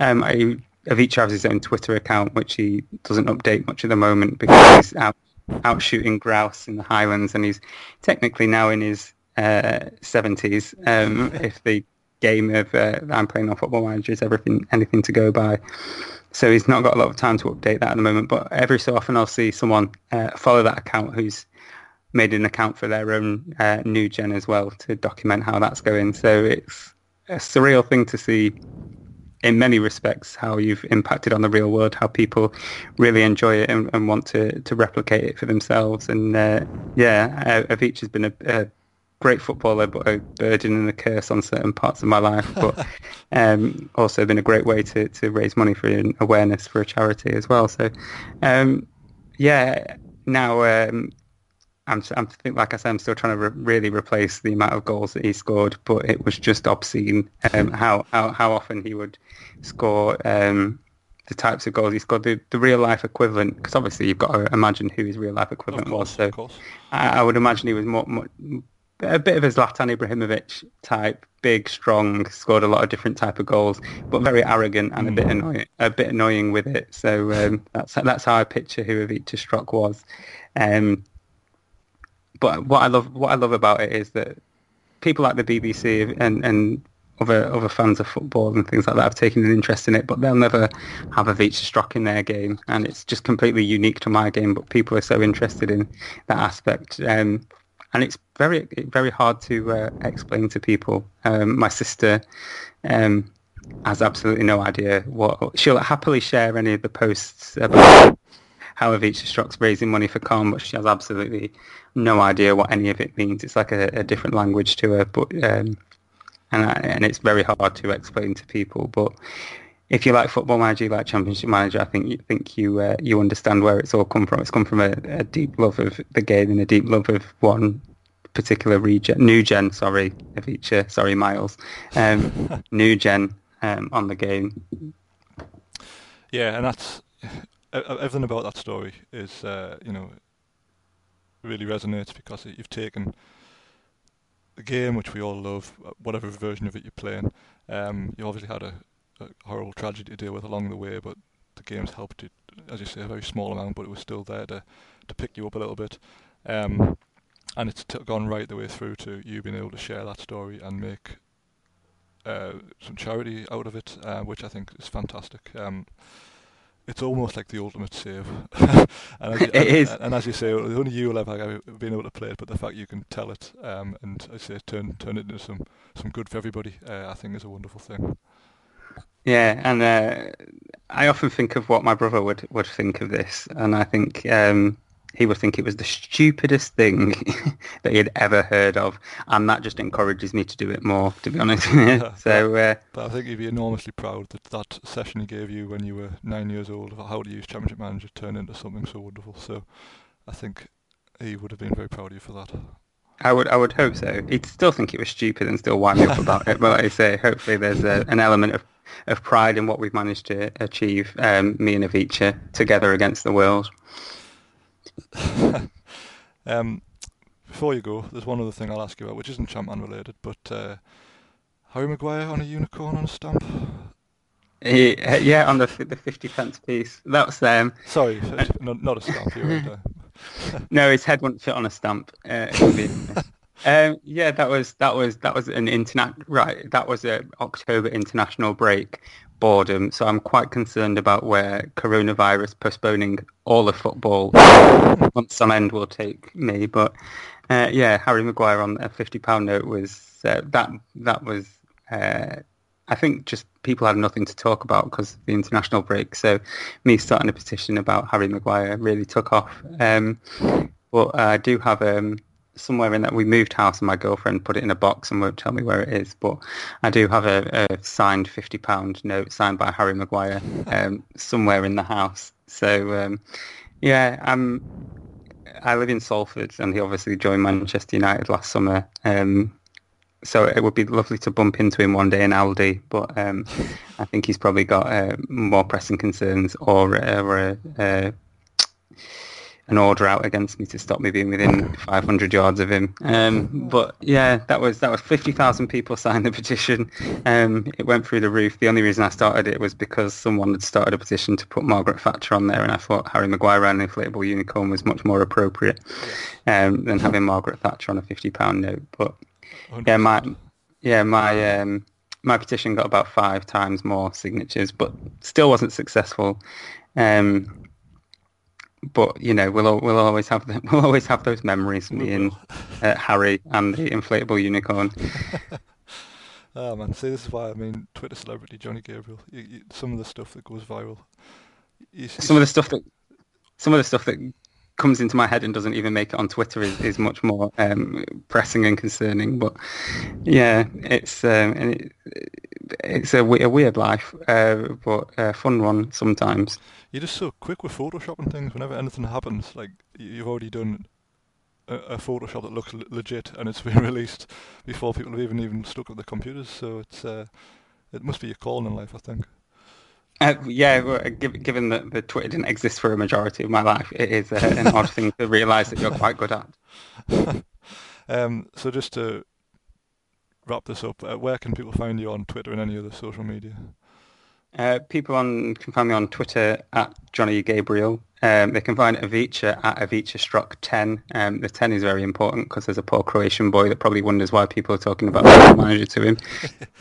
um, I Ivica has his own Twitter account, which he doesn't update much at the moment because he's out out shooting grouse in the Highlands, and he's technically now in his uh, seventies. Um, if the game of uh, I'm playing on Football Manager is everything anything to go by, so he's not got a lot of time to update that at the moment. But every so often, I'll see someone uh, follow that account who's made an account for their own uh, new gen as well to document how that's going. So it's a surreal thing to see in many respects how you've impacted on the real world, how people really enjoy it and, and want to, to replicate it for themselves. And uh, yeah, Ivica has been a, a, great footballer, but a burden and a curse on certain parts of my life. But um, also been a great way to, to raise money for awareness for a charity as well. So um, yeah, now um, I'm, I'm think like I said, I'm still trying to re- really replace the amount of goals that he scored, but it was just obscene um, how, how how often he would score um, the types of goals he scored, the, the real life equivalent. Because obviously you've got to imagine who his real life equivalent course, was. So I, I, would imagine he was more, more, a bit of a Zlatan Ibrahimovic type, big, strong, scored a lot of different type of goals, but very arrogant and a bit mm. annoying, a bit annoying with it. So um, that's that's how I picture who Ivica Strok was. Um, but what I love what I love about it is that people like the BBC and and other other fans of football and things like that have taken an interest in it, but they'll never have a Ivica Strok in their game, and it's just completely unique to my game. But people are so interested in that aspect, um, and it's very very hard to uh, explain to people. Um, my sister um, has absolutely no idea what she'll happily share any of the posts about how Ivica Strok's raising money for Calm, but she has absolutely no idea what any of it means. It's like a, a different language to her, but um, and I, and it's very hard to explain to people. But if you like football manager, you like championship manager, I think you think you uh, you understand where it's all come from. It's come from a, a, deep love of the game and a deep love of one particular region, new gen. Sorry, Ivica. Sorry, Miles. Um, new gen. um, on the game. Yeah, and that's everything about that story is uh, you know really resonates because you've taken the game which we all love, whatever version of it you're playing. Um, you obviously had a, a, horrible tragedy to deal with along the way, but the game's helped you, as you say, a very small amount, but it was still there to to pick you up a little bit. Um, and it's t- gone right the way through to you being able to share that story and make uh, some charity out of it, uh, which I think is fantastic. Um, it's almost like the ultimate save. and as, it and, is. And as you say, only you will ever have been able to play it, but the fact you can tell it um, and I say turn turn it into some some good for everybody, uh, I think is a wonderful thing. Yeah, and uh, I often think of what my brother would would think of this, and I think um, he would think it was the stupidest thing that he had ever heard of, and that just encourages me to do it more. To be honest, so. Uh, but I think he'd be enormously proud that that session he gave you when you were nine years old about how to use Championship Manager turned into something so wonderful. So, I think he would have been very proud of you for that. I would, I would hope so. He'd still think it was stupid and still wind me up about it. But like I say, hopefully there's a, an element of, of pride in what we've managed to achieve, um, me and Ivica together against the world. um, before you go, there's one other thing I'll ask you about, which isn't Champman related, but uh, Harry Maguire on a unicorn on a stamp. He, uh, yeah, on the the fifty pence piece. That's um. Sorry, not, not a stamp. Right. no, his head wouldn't fit on a stamp. Uh, um, yeah, that was that was that was an internet right. That was a October international break boredom. So I'm quite concerned about where coronavirus postponing all of football months on end will take me. But uh, yeah, Harry Maguire on a fifty pound note was uh, that that was. Uh, I think just people had nothing to talk about because the international break. So me starting a petition about Harry Maguire really took off. Um, but I do have um, somewhere in that we moved house and my girlfriend put it in a box and won't tell me where it is. But I do have a, a signed fifty pound note signed by Harry Maguire um, somewhere in the house. So um, yeah, I'm. I live in Salford, and he obviously joined Manchester United last summer. Um, so it would be lovely to bump into him one day in Aldi, but um, I think he's probably got uh, more pressing concerns or, or uh, an order out against me to stop me being within 500 yards of him. Um, but yeah, that was that was 50,000 people signed the petition. Um, it went through the roof. The only reason I started it was because someone had started a petition to put Margaret Thatcher on there, and I thought Harry Maguire and the inflatable unicorn was much more appropriate um, than having Margaret Thatcher on a 50 pound note. But yeah, my yeah my um, my petition got about five times more signatures, but still wasn't successful. Um, but you know we'll we'll always have the, we'll always have those memories me and uh, Harry and the inflatable unicorn. oh man, see this is why I mean Twitter celebrity Johnny Gabriel. You, you, some of the stuff that goes viral. You, some of the stuff that some of the stuff that comes into my head and doesn't even make it on Twitter is, is much more um, pressing and concerning. But yeah, it's um, it, it's a, a, weird life, uh, but a fun one sometimes. You're just so quick with photoshopping things. Whenever anything happens, like you've already done a, a Photoshop that looks legit, and it's been released before people have even even stuck with the computers. So it's uh, it must be your calling in life, I think. Uh, yeah, well, given that the Twitter didn't exist for a majority of my life, it is uh, an odd thing to realise that you're quite good at. um, so just to wrap this up, uh, where can people find you on Twitter and any other social media? Uh, people on can find me on Twitter at Johnny Gabriel. Um, they can find Ivica at Ivica Strok 10. Um, the 10 is very important because there's a poor Croatian boy that probably wonders why people are talking about the manager to him.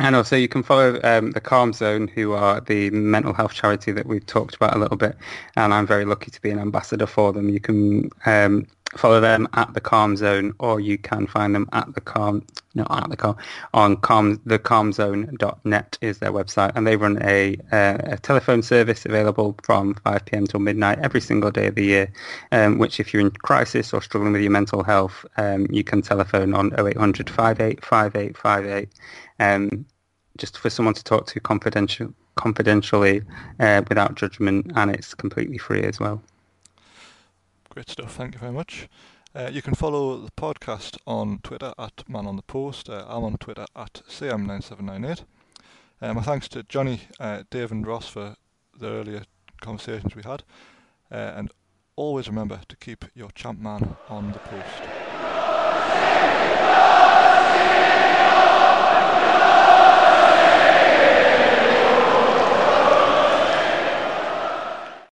And also you can follow um, the Calm Zone, who are the mental health charity that we've talked about a little bit. And I'm very lucky to be an ambassador for them. You can um, follow them at the Calm Zone, or you can find them at the Calm, not at the Calm, on calm, thecalmzone.net is their website, and they run a, uh, a telephone service available from 5 p.m. till midnight every single day of the year, um, which if you're in crisis or struggling with your mental health, um, you can telephone on 0800 585858, um, just for someone to talk to confidential, confidentially uh, without judgment, and it's completely free as well. Great stuff. Thank you very much. Uh, you can follow the podcast on Twitter at Man on the Post. Uh, I'm on Twitter at CM9798. Uh, my thanks to Johnny, uh, Dave, and Ross for the earlier conversations we had. Uh, and always remember to keep your champ man on the post.